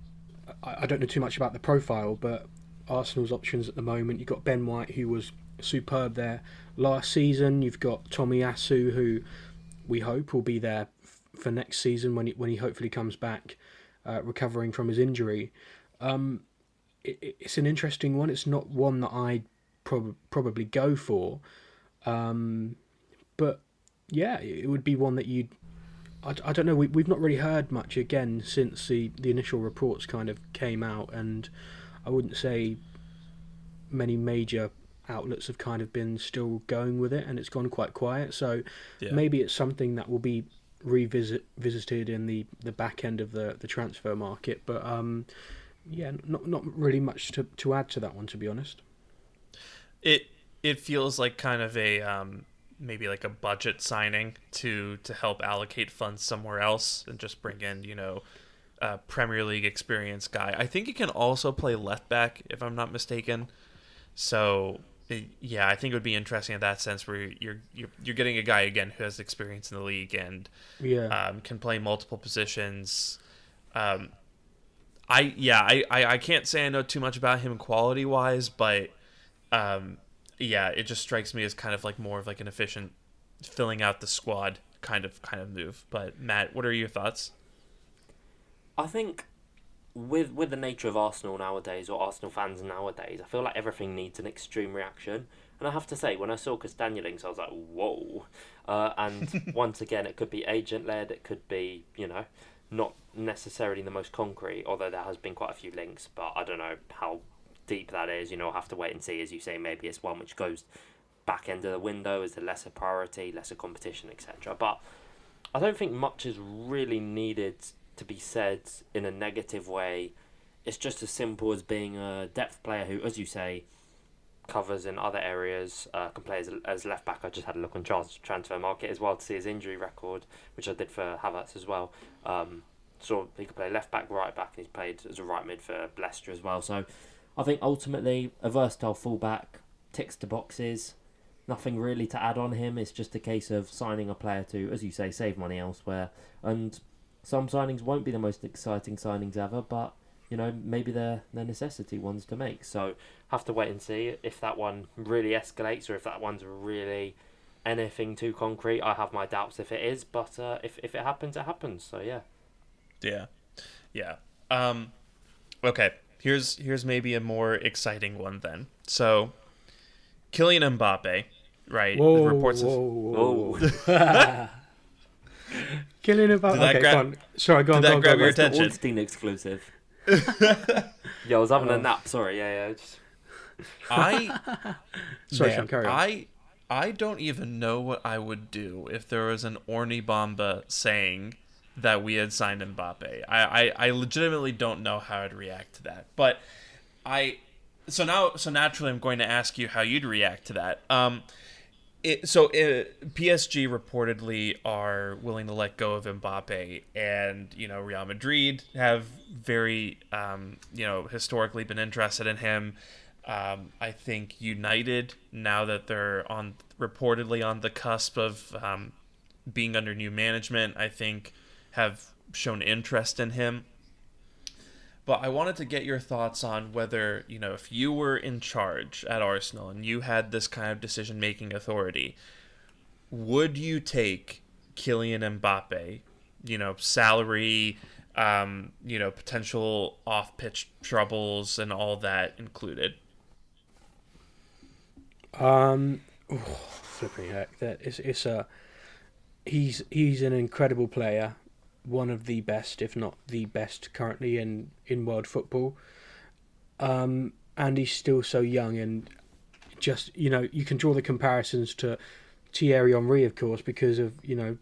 I, I don't know too much about the profile, but Arsenal's options at the moment. You've got Ben White, who was superb there last season. You've got Tomiyasu, who we hope will be there for next season when he when he hopefully comes back, uh, recovering from his injury. Um, it, it's an interesting one. It's not one that I'd prob- probably go for, um, but yeah, it would be one that you'd. I, I don't know. We, we've not really heard much again since the, the initial reports kind of came out, and I wouldn't say many major outlets have kind of been still going with it, and it's gone quite quiet. So yeah. maybe it's something that will be revisit visited in the, the back end of the, the transfer market. But um, yeah, not not really much to, to add to that one, to be honest. It it feels like kind of a um, maybe like a budget signing to to help allocate funds somewhere else and just bring in you know a Premier League experience guy. I think he can also play left back if I'm not mistaken. So yeah, I think it would be interesting in that sense where you're you're you're getting a guy again who has experience in the league and yeah um, can play multiple positions. Um, I yeah I, I, I can't say I know too much about him quality wise, but um, yeah, it just strikes me as kind of like more of like an efficient filling out the squad kind of kind of move. But Matt, what are your thoughts? I think with with the nature of Arsenal nowadays or Arsenal fans nowadays, I feel like everything needs an extreme reaction. And I have to say, when I saw Castagne links, I was like, whoa. Uh, and once again, it could be agent led, it could be, you know, not necessarily the most concrete, although there has been quite a few links, but I don't know how deep that is. You know, I'll have to wait and see. As you say, maybe it's one which goes back end of the window as a lesser priority, lesser competition, etc. But I don't think much is really needed to be said in a negative way. It's just as simple as being a depth player who, as you say, covers in other areas, uh, can play as, as left back. I just had a look on Charles Transfermarkt as well to see his injury record, which I did for Havertz as well. Um, so he could play left back, right back, and he's played as a right mid for Leicester as well. So I think ultimately a versatile fullback ticks the boxes. Nothing really to add on him. It's just a case of signing a player to, as you say, save money elsewhere and some signings won't be the most exciting signings ever, but you know maybe they're they're necessity ones to make. So have to wait and see if that one really escalates or if that one's really anything too concrete. I have my doubts if it is, but uh, if if it happens, it happens. So yeah. Yeah, yeah. Um, okay. Here's here's maybe a more exciting one then. So, Kylian Mbappe, right? Whoa, the reports whoa, whoa, whoa. Killing about. Okay, grab, go on. Sorry, go on. Did that go on, grab go your attention? Ornstein exclusive. yeah, I was having a oh. nap. Sorry. Yeah, yeah. Just... I. Sorry, man, carry on. I. I don't even know what I would do if there was an Orny Bamba saying that we had signed Mbappe. I, I, I legitimately don't know how I'd react to that. But I so now so naturally I'm going to ask you how you'd react to that. Um it, so it, PSG reportedly are willing to let go of Mbappe, and you know Real Madrid have very um, you know historically been interested in him. Um, I think United, now that they're on reportedly on the cusp of um, being under new management, I think have shown interest in him. But I wanted to get your thoughts on whether, you know, if you were in charge at Arsenal and you had this kind of decision making authority, would you take Kylian Mbappe, you know, salary, um, you know, potential off pitch troubles and all that included? Um, oh, flipping heck, that is it's a he's he's an incredible player, one of the best, if not the best, currently in in world football. Um, and he's still so young, and just you know you can draw the comparisons to Thierry Henry, of course, because of you know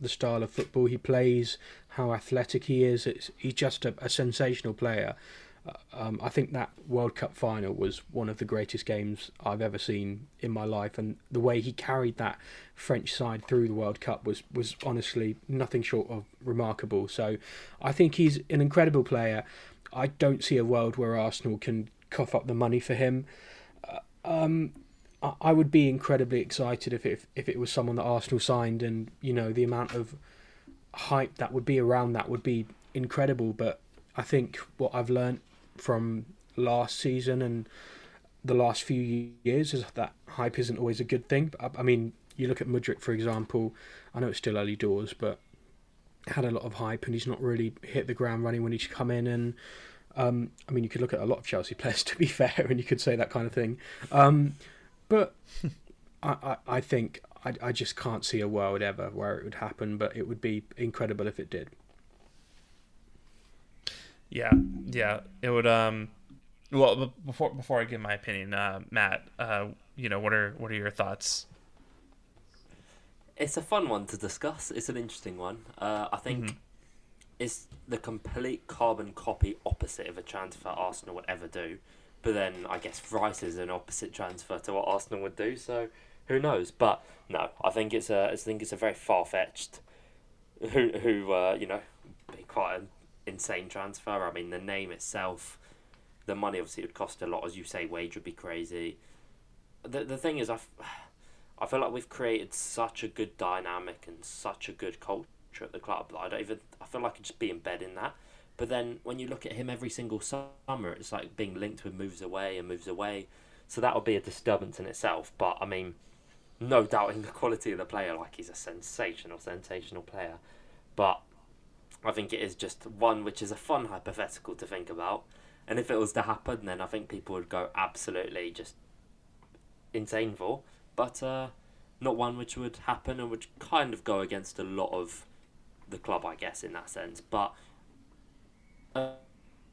the style of football he plays, how athletic he is. It's, he's just a, a sensational player. Um, I think that World Cup final was one of the greatest games I've ever seen in my life, and the way he carried that French side through the World Cup was was honestly nothing short of remarkable. So, I think he's an incredible player. I don't see a world where Arsenal can cough up the money for him. Uh, um, I would be incredibly excited if it, if it was someone that Arsenal signed, and you know the amount of hype that would be around that would be incredible. But I think what I've learned from last season and the last few years is that hype isn't always a good thing. But I mean, you look at Mudryk for example. I know it's still early doors, but had a lot of hype, and he's not really hit the ground running when he's come in and. Um, I mean, you could look at a lot of Chelsea players, to be fair, and you could say that kind of thing. Um, but I, I, I think I, I just can't see a world ever where it would happen, but it would be incredible if it did. Yeah, yeah, it would. Um, well, before before I give my opinion, uh, Matt, uh, you know, what are what are your thoughts? It's a fun one to discuss. It's an interesting one. Uh, I think mm-hmm. it's the complete carbon copy opposite of a transfer Arsenal would ever do. But then I guess Rice is an opposite transfer to what Arsenal would do. So who knows? But no, I think it's a I think it's a very far fetched. Who who uh, you know, be quite an insane transfer. I mean, the name itself, the money obviously would cost a lot, as you say. Wage would be crazy. The the thing is, I, I feel like we've created such a good dynamic and such a good culture at the club that I don't even. I feel like I could just be in bed in that. But then when you look at him every single summer, it's like being linked with moves away and moves away. So that would be a disturbance in itself. But I mean, no doubting the quality of the player. Like he's a sensational, sensational player. But I think it is just one which is a fun hypothetical to think about. And if it was to happen, then I think people would go absolutely just insane for. But uh, not one which would happen and would kind of go against a lot of the club, I guess, in that sense. But uh,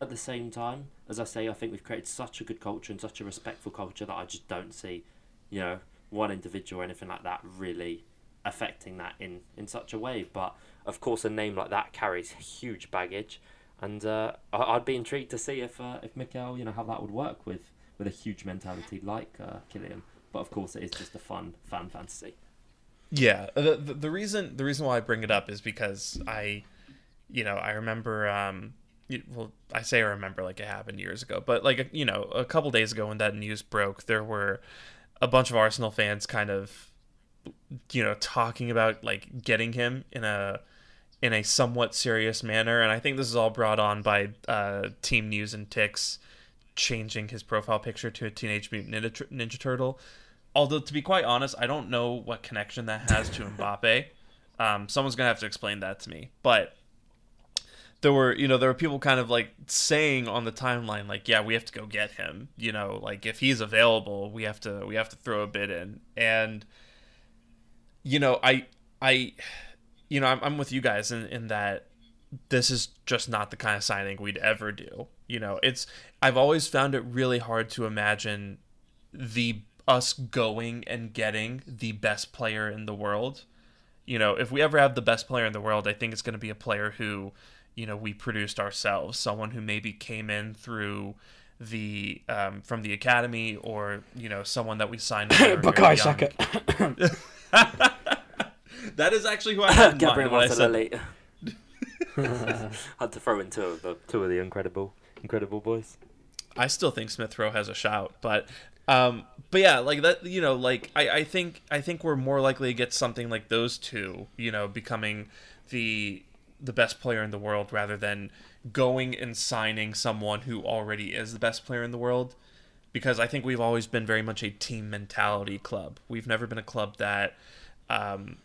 at the same time, as I say, I think we've created such a good culture and such a respectful culture that I just don't see, you know, one individual or anything like that really affecting that in, in such a way. But of course, a name like that carries huge baggage, and uh, I'd be intrigued to see if uh, if Mikel, you know, how that would work with with a huge mentality like uh, Kylian. But of course, it is just a fun fan fantasy. Yeah, the, the, the reason the reason why I bring it up is because I, you know, I remember. Um, well, I say I remember like it happened years ago, but like you know, a couple days ago when that news broke, there were a bunch of Arsenal fans kind of, you know, talking about like getting him in a in a somewhat serious manner, and I think this is all brought on by uh, Team News and Tix changing his profile picture to a Teenage Mutant Ninja, Ninja Turtle. Although to be quite honest, I don't know what connection that has to Mbappe. Um, someone's gonna have to explain that to me. But there were, you know, there were people kind of like saying on the timeline, like, yeah, we have to go get him. You know, like if he's available, we have to we have to throw a bid in. And you know, I I you know, I'm, I'm with you guys in, in that this is just not the kind of signing we'd ever do. You know, it's I've always found it really hard to imagine the us going and getting the best player in the world. You know, if we ever have the best player in the world, I think it's going to be a player who, you know, we produced ourselves, someone who maybe came in through the um, from the academy or you know someone that we signed. Bukayo Saka. that is actually who I had in Gabriel mind Martinelli. Had to throw in two of the two of the incredible incredible boys. I still think Smith Rowe has a shout, but um, but yeah, like that, you know, like I, I think I think we're more likely to get something like those two, you know, becoming the the best player in the world rather than going and signing someone who already is the best player in the world. Because I think we've always been very much a team mentality club. We've never been a club that, um,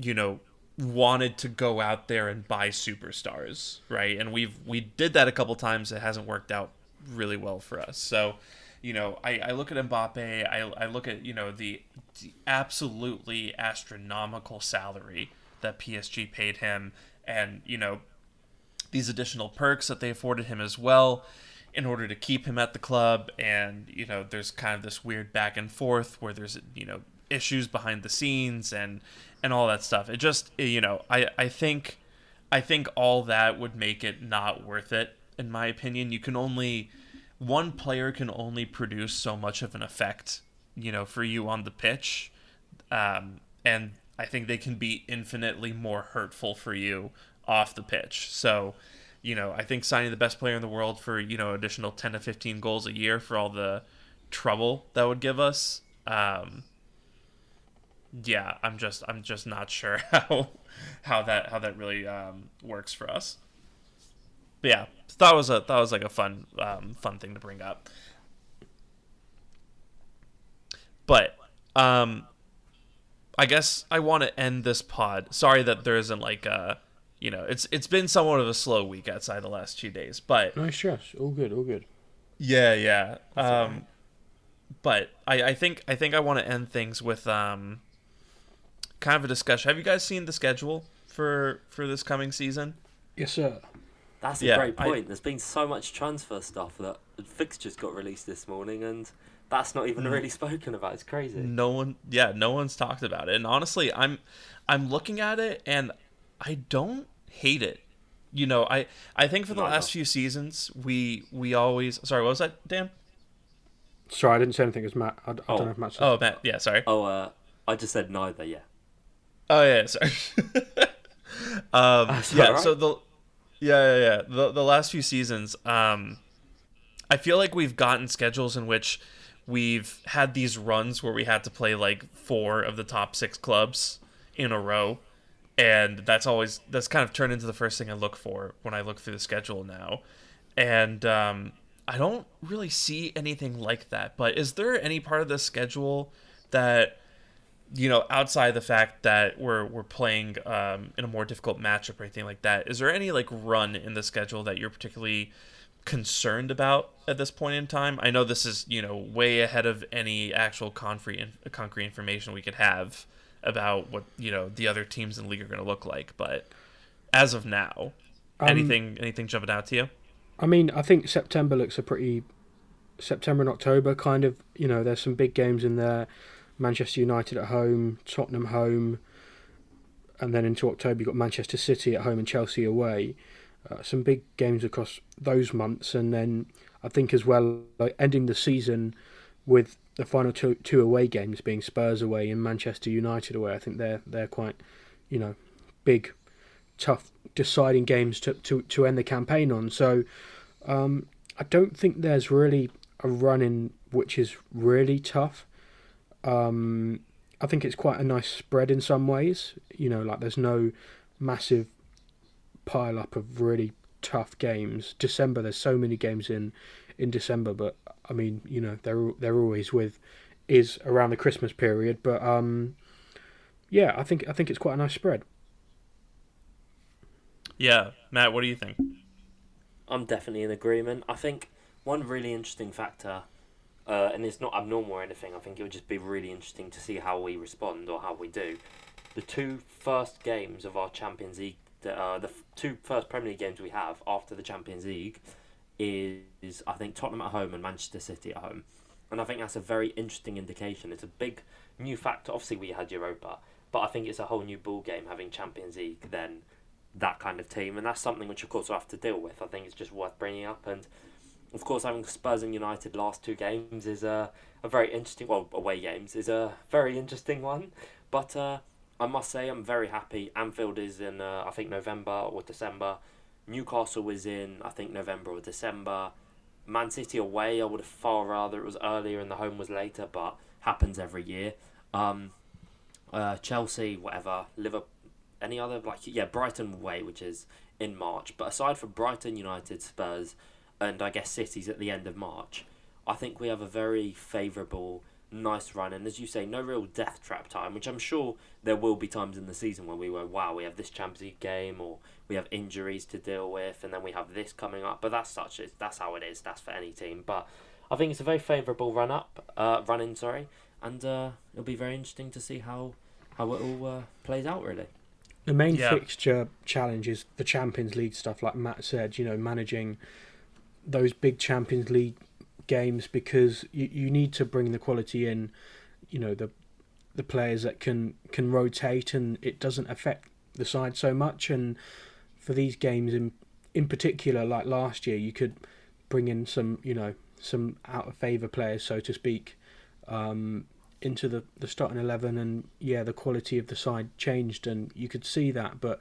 you know, wanted to go out there and buy superstars, right? And we've we did that a couple times. It hasn't worked out really well for us. So you know, I, I look at Mbappe, I, I look at, you know, the, the absolutely astronomical salary that PSG paid him and, you know, these additional perks that they afforded him as well in order to keep him at the club and you know there's kind of this weird back and forth where there's you know issues behind the scenes and and all that stuff it just you know i i think i think all that would make it not worth it in my opinion you can only one player can only produce so much of an effect, you know, for you on the pitch, um, and I think they can be infinitely more hurtful for you off the pitch. So, you know, I think signing the best player in the world for you know additional ten to fifteen goals a year for all the trouble that would give us. Um, yeah, I'm just I'm just not sure how how that how that really um, works for us. But yeah, that was a that was like a fun um, fun thing to bring up. But um, I guess I want to end this pod. Sorry that there isn't like a, you know, it's it's been somewhat of a slow week outside the last two days, but no stress, all good, all good. Yeah, yeah. Um, but I I think I think I want to end things with um, kind of a discussion. Have you guys seen the schedule for for this coming season? Yes, sir. That's a yeah, great point. I, There's been so much transfer stuff that fixtures got released this morning, and that's not even mm. really spoken about. It's crazy. No one, yeah, no one's talked about it. And honestly, I'm, I'm looking at it, and I don't hate it. You know, I, I think for the last few seasons, we, we always. Sorry, what was that, Dan? Sorry, I didn't say anything. It was Matt. I, I oh. don't know if Matt. Said. Oh, Matt. Yeah, sorry. Oh, uh, I just said neither. Yeah. Oh yeah, sorry. um, yeah. Right? So the yeah, yeah, yeah. The the last few seasons, um, I feel like we've gotten schedules in which we've had these runs where we had to play like four of the top six clubs in a row, and that's always that's kind of turned into the first thing I look for when I look through the schedule now, and um, I don't really see anything like that. But is there any part of the schedule that you know, outside the fact that we're we're playing um, in a more difficult matchup or anything like that, is there any like run in the schedule that you're particularly concerned about at this point in time? I know this is you know way ahead of any actual concrete concrete information we could have about what you know the other teams in the league are going to look like, but as of now, um, anything anything jumping out to you? I mean, I think September looks a pretty September and October kind of. You know, there's some big games in there. Manchester United at home, Tottenham home, and then into October you've got Manchester City at home and Chelsea away. Uh, some big games across those months, and then I think as well, like ending the season with the final two, two away games being Spurs away and Manchester United away. I think they're they're quite, you know, big, tough, deciding games to to, to end the campaign on. So, um, I don't think there's really a run in which is really tough. Um, I think it's quite a nice spread in some ways. You know, like there's no massive pile up of really tough games. December, there's so many games in in December, but I mean, you know, they're they're always with is around the Christmas period. But um, yeah, I think I think it's quite a nice spread. Yeah, Matt, what do you think? I'm definitely in agreement. I think one really interesting factor uh, and it's not abnormal or anything. I think it would just be really interesting to see how we respond or how we do. The two first games of our Champions League, uh, the two first Premier League games we have after the Champions League, is I think Tottenham at home and Manchester City at home, and I think that's a very interesting indication. It's a big new factor. Obviously, we had Europa, but I think it's a whole new ball game having Champions League than that kind of team, and that's something which of course we have to deal with. I think it's just worth bringing up and of course, having Spurs and United last two games is a, a very interesting, well, away games is a very interesting one. But uh, I must say, I'm very happy. Anfield is in, uh, I think, November or December. Newcastle was in, I think, November or December. Man City away, I would have far rather it was earlier and the home was later, but happens every year. Um, uh, Chelsea, whatever, Liverpool, any other like yeah, Brighton away, which is in March. But aside from Brighton, United, Spurs, and I guess City's at the end of March, I think we have a very favourable, nice run. And as you say, no real death trap time, which I'm sure there will be times in the season where we were, wow, we have this Champions League game, or we have injuries to deal with, and then we have this coming up. But that's such that's how it is. That's for any team. But I think it's a very favourable run up, uh, run in, sorry, and uh, it'll be very interesting to see how how it all uh, plays out. Really. The main Yeah. fixture challenge is the Champions League stuff, like Matt said. You know, managing those big Champions League games because you, you need to bring the quality in. You know, the the players that can can rotate and it doesn't affect the side so much. And for these games in in particular, like last year, you could bring in some you know some out of favour players, so to speak. Um, into the, the starting 11 and yeah the quality of the side changed and you could see that but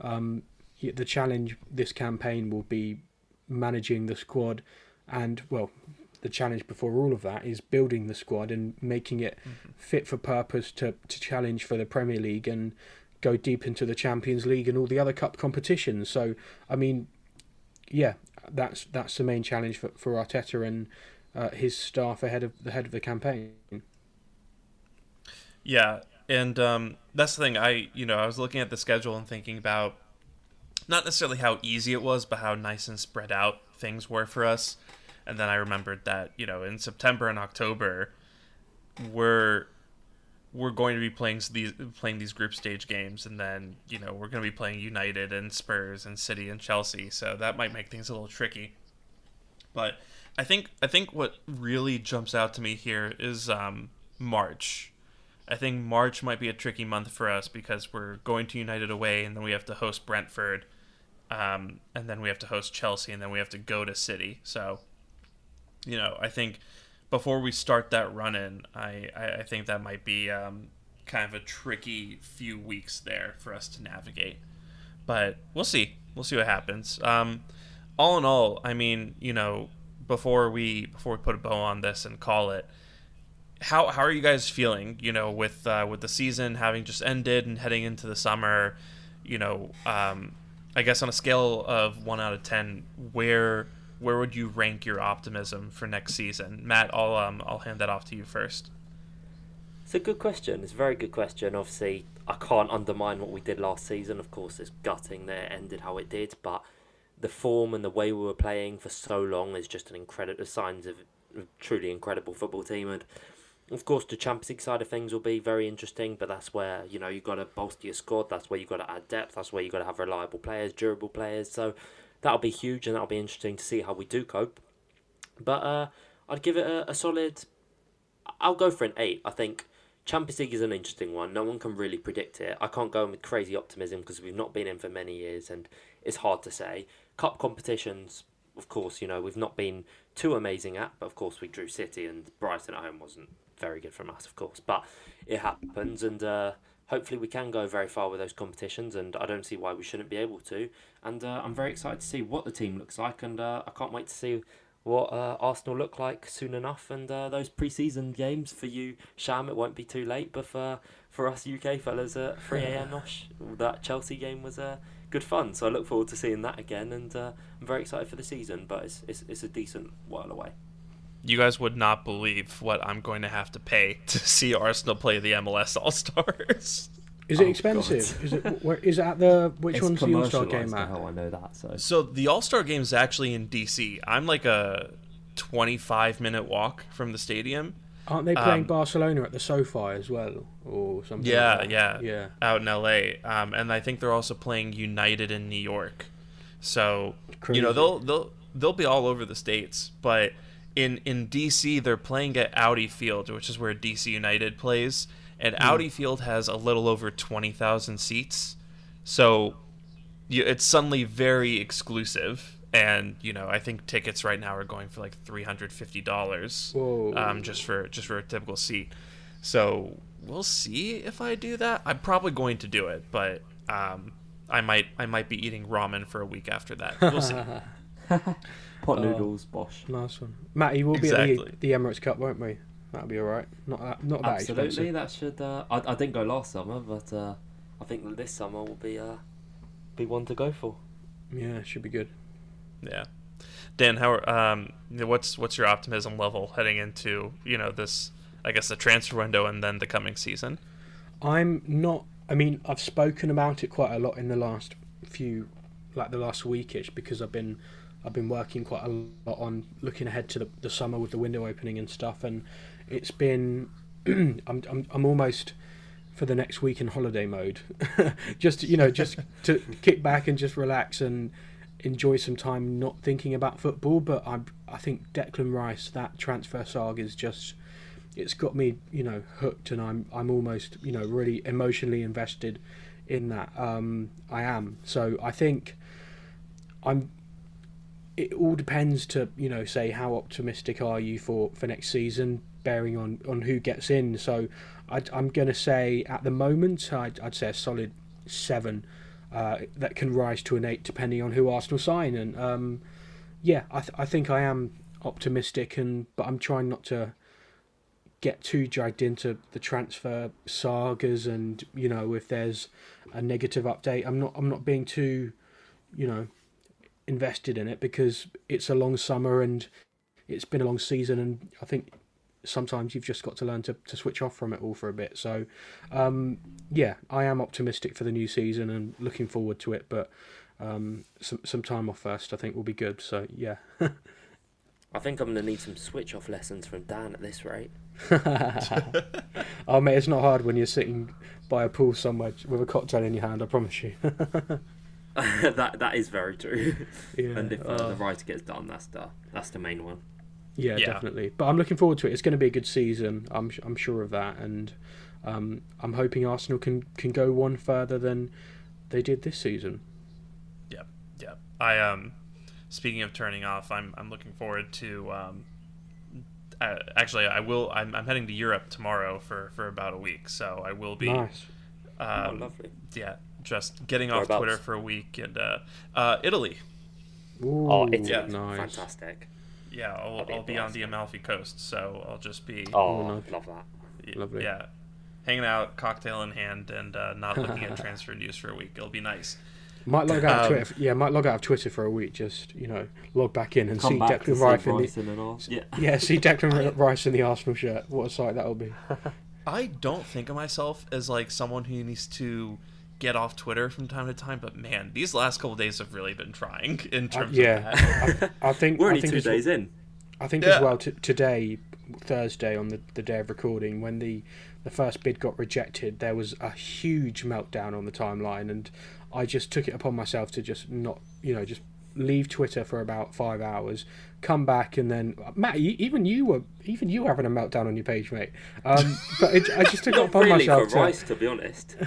um, the challenge this campaign will be managing the squad and well the challenge before all of that is building the squad and making it fit for purpose to, to challenge for the Premier League and go deep into the Champions League and all the other cup competitions. So I mean yeah that's that's the main challenge for, for Arteta and uh, his staff ahead of the head of the campaign. Yeah, and um, that's the thing. I you know I was looking at the schedule and thinking about not necessarily how easy it was, but how nice and spread out things were for us. And then I remembered that you know in September and October we're we're going to be playing these playing these group stage games, and then you know we're going to be playing United and Spurs and City and Chelsea. So that might make things a little tricky. But I think I think what really jumps out to me here is um, March. I think March might be a tricky month for us because we're going to United away, and then we have to host Brentford, um, and then we have to host Chelsea, and then we have to go to City. So, you know, I think before we start that run in, I, I, I think that might be um, kind of a tricky few weeks there for us to navigate. But we'll see. We'll see what happens. Um, all in all, I mean, you know, before we before we put a bow on this and call it, how how are you guys feeling? You know, with uh, with the season having just ended and heading into the summer, you know, um, I guess on a scale of one out of ten, where where would you rank your optimism for next season? Matt, I'll um, I'll hand that off to you first. It's a good question. It's a very good question. Obviously, I can't undermine what we did last season. Of course, it's gutting that it ended how it did, but the form and the way we were playing for so long is just an incredible signs of a truly incredible football team. And of course, the Champions League side of things will be very interesting, but that's where you know you've got to bolster your squad. That's where you've got to add depth. That's where you've got to have reliable players, durable players. So that'll be huge, and that'll be interesting to see how we do cope. But uh, I'd give it a, a solid. I'll go for an eight. I think Champions League is an interesting one. No one can really predict it. I can't go in with crazy optimism because we've not been in for many years, and it's hard to say. Cup competitions, of course, you know we've not been too amazing at, but of course we drew City and Brighton at home wasn't very good from us, of course. But it happens, and uh, hopefully we can go very far with those competitions, and I don't see why we shouldn't be able to. And uh, I'm very excited to see what the team looks like, and uh, I can't wait to see what uh, Arsenal look like soon enough. And uh, those pre-season games for you, Sham, it won't be too late. But for for us UK fellas at 3 a.m. Nosh, that Chelsea game was uh, good fun. So I look forward to seeing that again, and uh, I'm very excited for the season. But it's, it's it's a decent while away. You guys would not believe what I'm going to have to pay to see Arsenal play the MLS All Stars. Is it Oh, expensive? Is it where is it at the which It's one's the All Star commercialised game now, at? How I know that. So So the All Star game is actually in DC. I'm like a 25 minute walk from the stadium. Aren't they playing Um, Barcelona at the SoFi as well, or something? Yeah, like yeah, yeah. out in LA. Um, and I think they're also playing United in New York. So you know they'll they'll they'll be all over the states. But in in DC they're playing at Audi Field, which is where DC United plays. And Hmm. Audi Field has a little over twenty thousand seats. So you, it's suddenly very exclusive. And you know, I think tickets right now are going for like three hundred fifty dollars, um, just for just for a typical seat. So we'll see if I do that. I'm probably going to do it, but um, I might I might be eating ramen for a week after that. We'll see. Pot Oh. noodles, bosh. Nice one, Matty. We'll be at the, the Emirates Cup, won't we? That'll be all right. Not that, not that Absolutely, expensive. that should. Uh, I, I didn't go last summer, but uh, I think this summer will be uh, be one to go for. Yeah, should be good. Yeah. Dan, how are, um what's what's your optimism level heading into, you know, this I guess the transfer window and then the coming season? I'm not. I mean, I've spoken about it quite a lot in the last few, like the last weekish, because I've been, I've been working quite a lot on looking ahead to the, the summer with the window opening and stuff, and it's been, I'm, I'm, I'm almost for the next week in holiday mode, just you know, just to kick back and just relax and enjoy some time not thinking about football. But I, I think Declan Rice, that transfer saga is just it's got me, you know, hooked, and I'm I'm almost, you know, really emotionally invested in that. Um, I am. So I think I'm. It all depends to you know say how optimistic are you for for next season, bearing on on who gets in. So I'd, I'm going to say at the moment I'd, I'd say a solid seven. Uh, that can rise to an eight depending on who Arsenal sign, and um, yeah, I, th- I think I am optimistic, and but I'm trying not to get too dragged into the transfer sagas and you know if there's a negative update i'm not i'm not being too you know invested in it because it's a long summer and it's been a long season and i think sometimes you've just got to learn to, to switch off from it all for a bit so um yeah i am optimistic for the new season and looking forward to it but um some some time off first i think will be good so yeah I think I'm gonna need some switch off lessons from Dan at this rate. oh mate, it's not hard when you're sitting by a pool somewhere with a cocktail in your hand. I promise you. that that is very true. yeah, and if uh, uh, the writer gets done, that's the that's the main one. yeah, Yeah. definitely. But I'm looking forward to it. It's going to be a good season. I'm I'm sure of that, and um, I'm hoping Arsenal can can go one further than they did this season. Yeah, Yep. I um speaking of turning off, I'm I'm looking forward to um uh, actually I will I'm, I'm heading to Europe tomorrow for for about a week, so I will be Nice. oh, um, lovely. yeah, just getting off Twitter for a week and uh uh Italy. Ooh, Oh, it's Yeah. nice. fantastic. Yeah, I'll, be I'll be on the Amalfi Coast, so I'll just be Oh, no. I'd love that. y- lovely. Yeah, hanging out, cocktail in hand, and uh, not looking at transfer news for a week. It'll be nice. Might log out of Um, Twitter. Yeah, might log out of Twitter for a week. Just you know, log back in and see back to Declan see Rice in the and all. Yeah. yeah, see Declan Rice in the Arsenal shirt. What a sight that'll be. I don't think of myself as like someone who needs to get off Twitter from time to time, but man, these last couple days have really been trying in Uh, terms yeah, of that. I, I think We're I only think two as- days in. I think Yeah. as well t- today, Thursday, on the, the day of recording, when the, the first bid got rejected, there was a huge meltdown on the timeline, and I just took it upon myself to just not, you know, just leave Twitter for about five hours, come back, and then Matt, you, even you were even you were having a meltdown on your page, mate. Um, but it, I just took it Not upon really myself. for to, Rice, to be honest.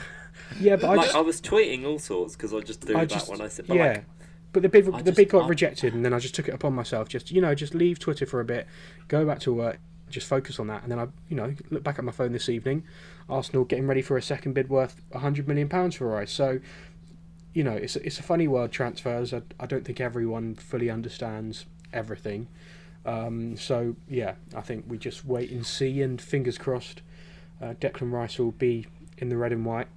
yeah, but I like just, I was tweeting all sorts because I just do I that just when I sit. But yeah. like, but the bid I the just- bid got I- rejected, and then I just took it upon myself. Just you know, just leave Twitter for a bit, go back to work, just focus on that, and then I you know look back at my phone this evening. Arsenal getting ready for a second bid worth hundred million pounds for Rice. So, you know, it's a, it's a funny world transfers. I, I don't think everyone fully understands everything. Um, so yeah, I think we just wait and see, and fingers crossed, uh, Declan Rice will be in the red and white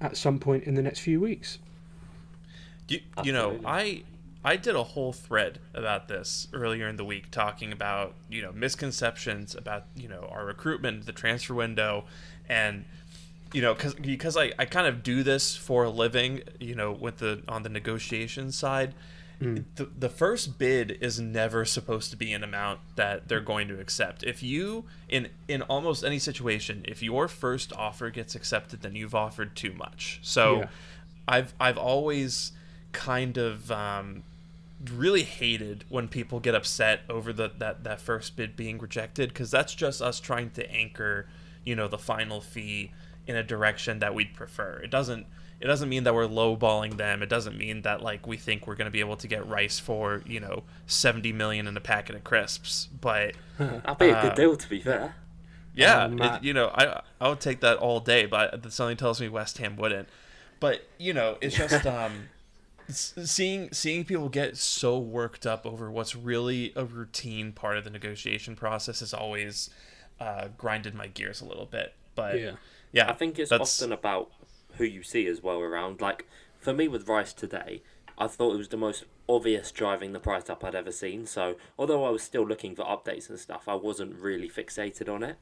at some point in the next few weeks. You, you know, I I did a whole thread about this earlier in the week, talking about you know misconceptions about you know our recruitment, the transfer window, and you know cause, because I, I kind of do this for a living, you know, with the on the negotiation side. The, the first bid is never supposed to be an amount that they're going to accept. If you in in almost any situation, if your first offer gets accepted, then you've offered too much. So Yeah. I've I've always kind of um, really hated when people get upset over the that that first bid being rejected because that's just us trying to anchor you know the final fee in a direction that we'd prefer. It doesn't it doesn't mean that we're lowballing them. It doesn't mean that like we think we're going to be able to get rice for you know seventy million in a packet of crisps. But that'd be a Uh, good deal, to be fair. yeah, Um, it- you know, I I would take that all day, but something tells me West Ham wouldn't. But you know, it's just um, seeing seeing people get so worked up over what's really a routine part of the negotiation process has always uh, grinded my gears a little bit. But Yeah. yeah, I think it's often about who you see as well around. Like for me with Rice today, I thought it was the most obvious driving the price up I'd ever seen. So although I was still looking for updates and stuff, I wasn't really fixated on it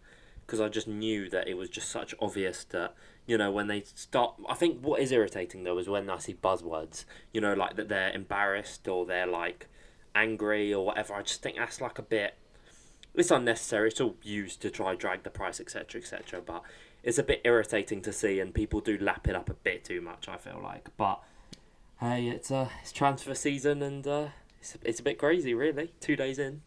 because I just knew that it was just such obvious that you know when they start. I think what is irritating though is when I see buzzwords. You know, like that they're embarrassed or they're like angry or whatever. I just think that's like a bit it's unnecessary. It's all used to try drag the price, etc., etc. But it's a bit irritating to see, and people do lap it up a bit too much. I feel like, but hey, it's uh, it's transfer season, and uh, it's it's a bit crazy, really. Two days in.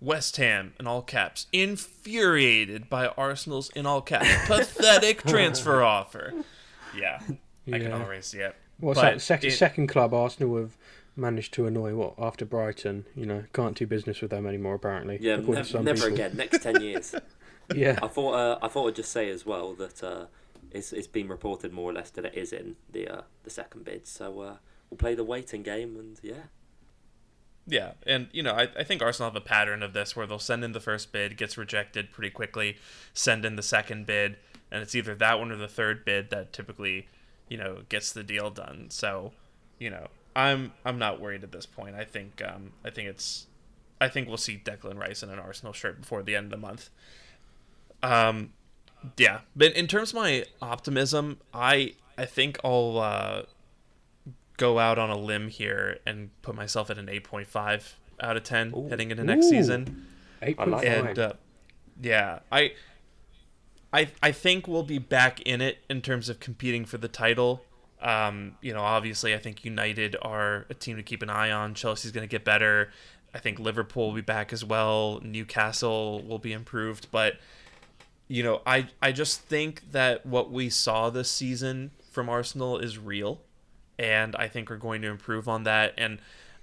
West Ham in all caps, infuriated by Arsenal's in all caps pathetic transfer offer. Yeah, I can Yeah. already see it. What's But that? Second, it- second club Arsenal have managed to annoy. What after Brighton? You know, can't do business with them anymore. Apparently, Yeah, according to nev- some never people. again. Next ten years. Yeah, I thought uh, I thought I'd just say as well that uh, it's it's been reported more or less that it is in the uh, the second bid. So uh, we'll play the waiting game, and yeah. Yeah, and you know, I, I think Arsenal have a pattern of this where they'll send in the first bid, gets rejected pretty quickly, send in the second bid, and it's either that one or the third bid that typically, you know, gets the deal done. So, you know, I'm I'm not worried at this point. I think um I think it's I think we'll see Declan Rice in an Arsenal shirt before the end of the month. Um yeah, but in terms of my optimism, I I think I'll uh go out on a limb here and put myself at an 8.5 out of 10 Ooh. heading into next Ooh. season. eight I point like five. And uh, yeah, I I I think we'll be back in it in terms of competing for the title. Um, you know, obviously I think United are a team to keep an eye on. Chelsea's going to get better. I think Liverpool will be back as well. Newcastle will be improved, but you know, I I just think that what we saw this season from Arsenal is real, and I think we're going to improve on that. And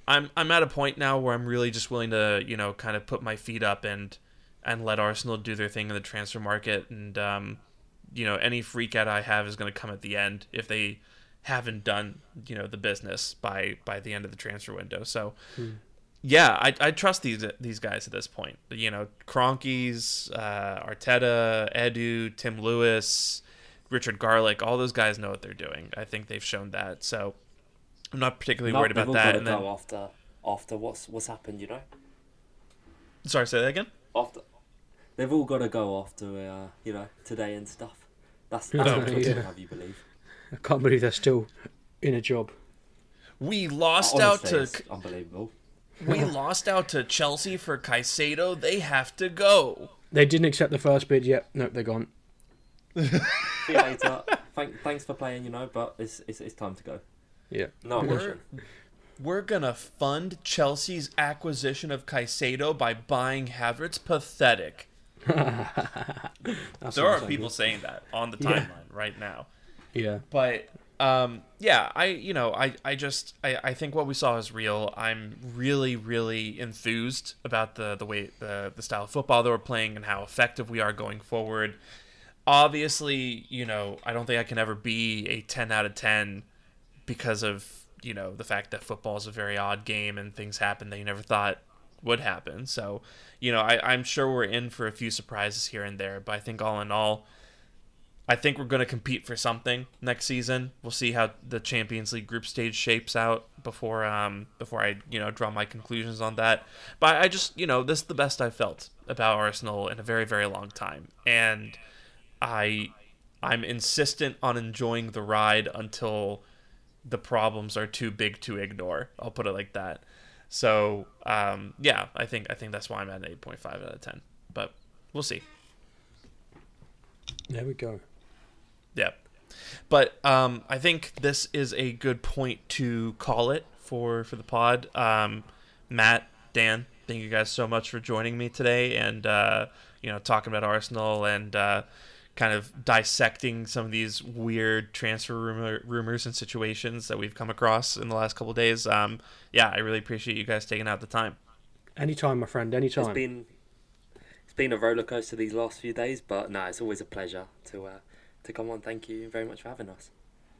I'm I'm at a point now where I'm really just willing to you know kind of put my feet up and and let Arsenal do their thing in the transfer market. And um, you know, any freak out I have is going to come at the end if they haven't done you know the business by by the end of the transfer window. So yeah, I, I trust these these guys at this point. You know, Kroenkes, uh, Arteta, Edu, Tim Lewis, Richard Garlick, all those guys know what they're doing. I think they've shown that. So I'm not particularly No, worried about that. And then, after after what's what's happened, you know. sorry, say that again. After they've all got to go after uh, you know today and stuff. That's that's Oh, what clubs yeah. will have you believe. I can't believe they're still in a job. We lost out to it's unbelievable. We lost out to Chelsea for Caicedo. They have to go. They didn't accept the first bid yet. Nope, they're gone. See you later. Thank, thanks for playing, you know, but it's, it's it's time to go. Yeah. No We're, we're gonna fund Chelsea's acquisition of Caicedo by buying Havertz. Pathetic. There are people saying that on the Yeah. timeline right now. Yeah. but um yeah i you know i i just i i think what we saw is real. I'm really really enthused about the the way the the style of football that we're playing and how effective we are going forward. Obviously you know i don't think i can ever be a 10 out of 10 because of you know the fact that football is a very odd game and things happen that you never thought would happen. So you know I, i'm sure we're in for a few surprises here and there but i think all in all I think we're going to compete for something next season. We'll see how the Champions League group stage shapes out before um before I you know draw my conclusions on that. But I just you know this is the best I've felt about Arsenal in a very very long time, and I I'm insistent on enjoying the ride until the problems are too big to ignore. I'll put it like that. So um yeah, I think I think that's why I'm at an eight point five out of ten. But we'll see. There we go. Yeah. But um, I think this is a good point to call it for for the pod. Um, Matt, Dan, thank you guys so much for joining me today and uh, you know talking about Arsenal and uh, kind of dissecting some of these weird transfer rumor, rumors and situations that we've come across in the last couple of days. Um, yeah, I really appreciate you guys taking out the time. Anytime, my friend. It's Anytime. been it's been a roller coaster these last few days, but no, it's always a pleasure to uh, to come on. Thank you very much for having us.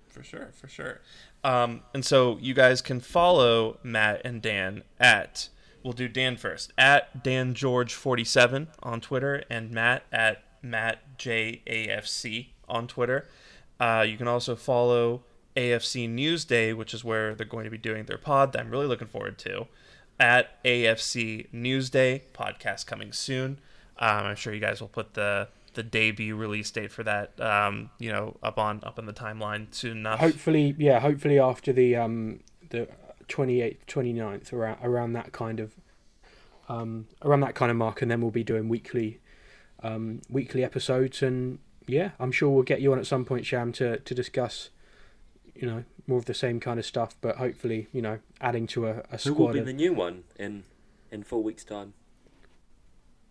For sure, for sure. Um, and so you guys can follow Matt and Dan at we'll do Dan first at Dan George forty seven on Twitter and Matt at Matt J A F C on Twitter. Uh, you can also follow AFC Newsday, which is where they're going to be doing their pod that I'm really looking forward to. At AFC Newsday podcast coming soon. Um, I'm sure you guys will put the the debut release date for that, um, you know, up on up on the timeline soon enough. Hopefully, yeah. Hopefully after the um the 28th, 29th, around around that kind of um around that kind of mark, and then we'll be doing weekly um weekly episodes, and yeah, I'm sure we'll get you on at some point, Sham, to to discuss, you know, more of the same kind of stuff, but hopefully, you know, adding to a, a Who squad. will be of, the new one in in four weeks' time?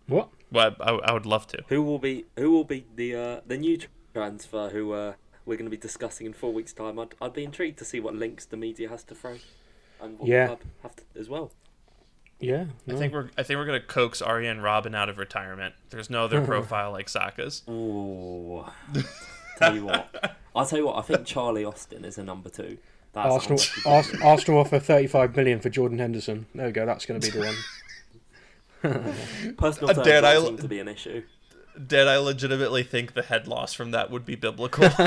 what? Well, I, I would love to. Who will be who will be the uh, the new transfer who uh, we're going to be discussing in four weeks' time? I'd, I'd be intrigued to see what links the media has to throw, and what Yeah. the club have to as well. Yeah, I think we're I think we're gonna coax Arjen Robben out of retirement. There's no other profile like Saka's. Ooh. tell you what, I'll tell you what. I think Charlie Austin is a number two. That's Arsenal, honestly Ars- good. Arsenal offer 35 million for Jordan Henderson. There we go. That's going to be the one. Personal terms Dan, don't I- seem to be an issue. Did I legitimately think the head loss from that would be biblical?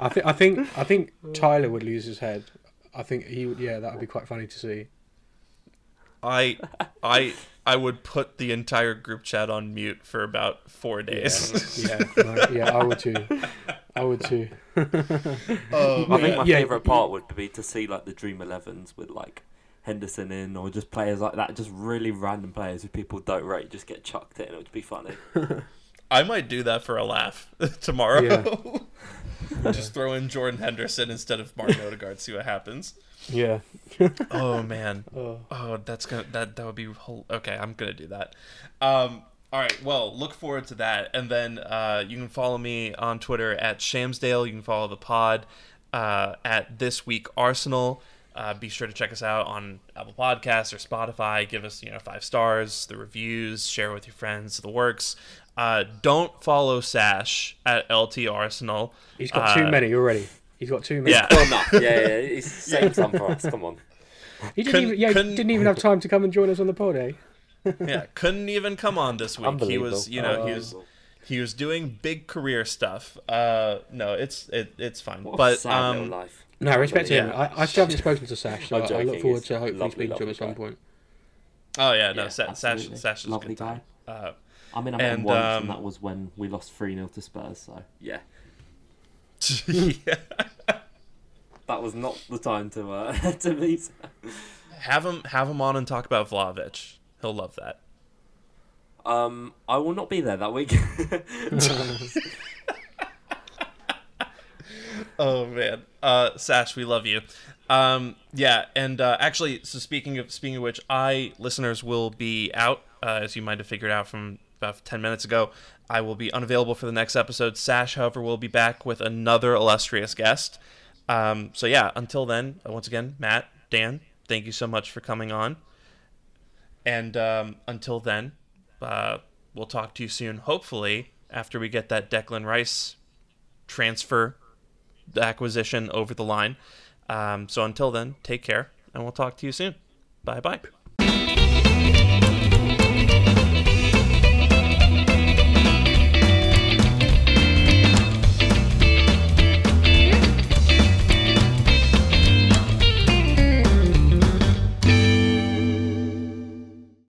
I think I think I think Tyler would lose his head. I think he would. Yeah, that would be quite funny to see. I I I would put the entire group chat on mute for about four days. Yeah, no, yeah, I would too. I would too. oh, I think my Yeah. favourite part would be to see like the Dream Elevens with like Henderson in, or just players like that, just really random players who people don't rate, just get chucked in. It would be funny. I might do that for a laugh tomorrow. Yeah. Just throw in Jordan Henderson instead of Martin Odegaard. See what happens. Yeah. Oh man. Oh. Oh, that's gonna that that would be whole, okay. I'm gonna do that. Um, all right. Well, look forward to that, and then uh, you can follow me on Twitter at Shamsdale. You can follow the pod uh, at This Week Arsenal. Uh, be sure to check us out on Apple Podcasts or Spotify. Give us you know five stars, the reviews, share with your friends, the works. Uh, don't follow Sash at LT Arsenal. He's got too Uh, many already. He's got too many. Yeah. Well, enough. Yeah, yeah, it's same some for us. Come on. He didn't Couldn't- even. Yeah, couldn't- didn't even have time to come and join us on the pod, eh? yeah, couldn't even come on this week. He was, you know, he was he was doing big career stuff. Uh, no, it's it, it's fine. What a but sad um, life. No, respect to him. Yeah. I, I still haven't spoken to Sash, so I'm I, I look forward to hopefully lovely, speaking to him at some guy. point. oh yeah, no, Yeah, Sa- Sash. Sash is a Lovely good time. Uh, I mean, I met him And, once, um, and that was when we lost 3 0 to Spurs, so yeah. yeah. That was not the time to uh, to meet. Have him have him on and talk about Vlahovic. He'll love that. Um, I will not be there that week. Oh man, uh, Sash, we love you. Um, yeah, and uh, actually, so speaking of speaking of which, I listeners will be out, uh, as you might have figured out from about ten minutes ago. I will be unavailable for the next episode. Sash, however, will be back with another illustrious guest. Um, so yeah, until then, uh, once again, Matt, Dan, thank you so much for coming on. And um, until then, uh, we'll talk to you soon. Hopefully, after we get that Declan Rice transfer acquisition over the line. Um, so until then, take care, and we'll talk to you soon. Bye bye.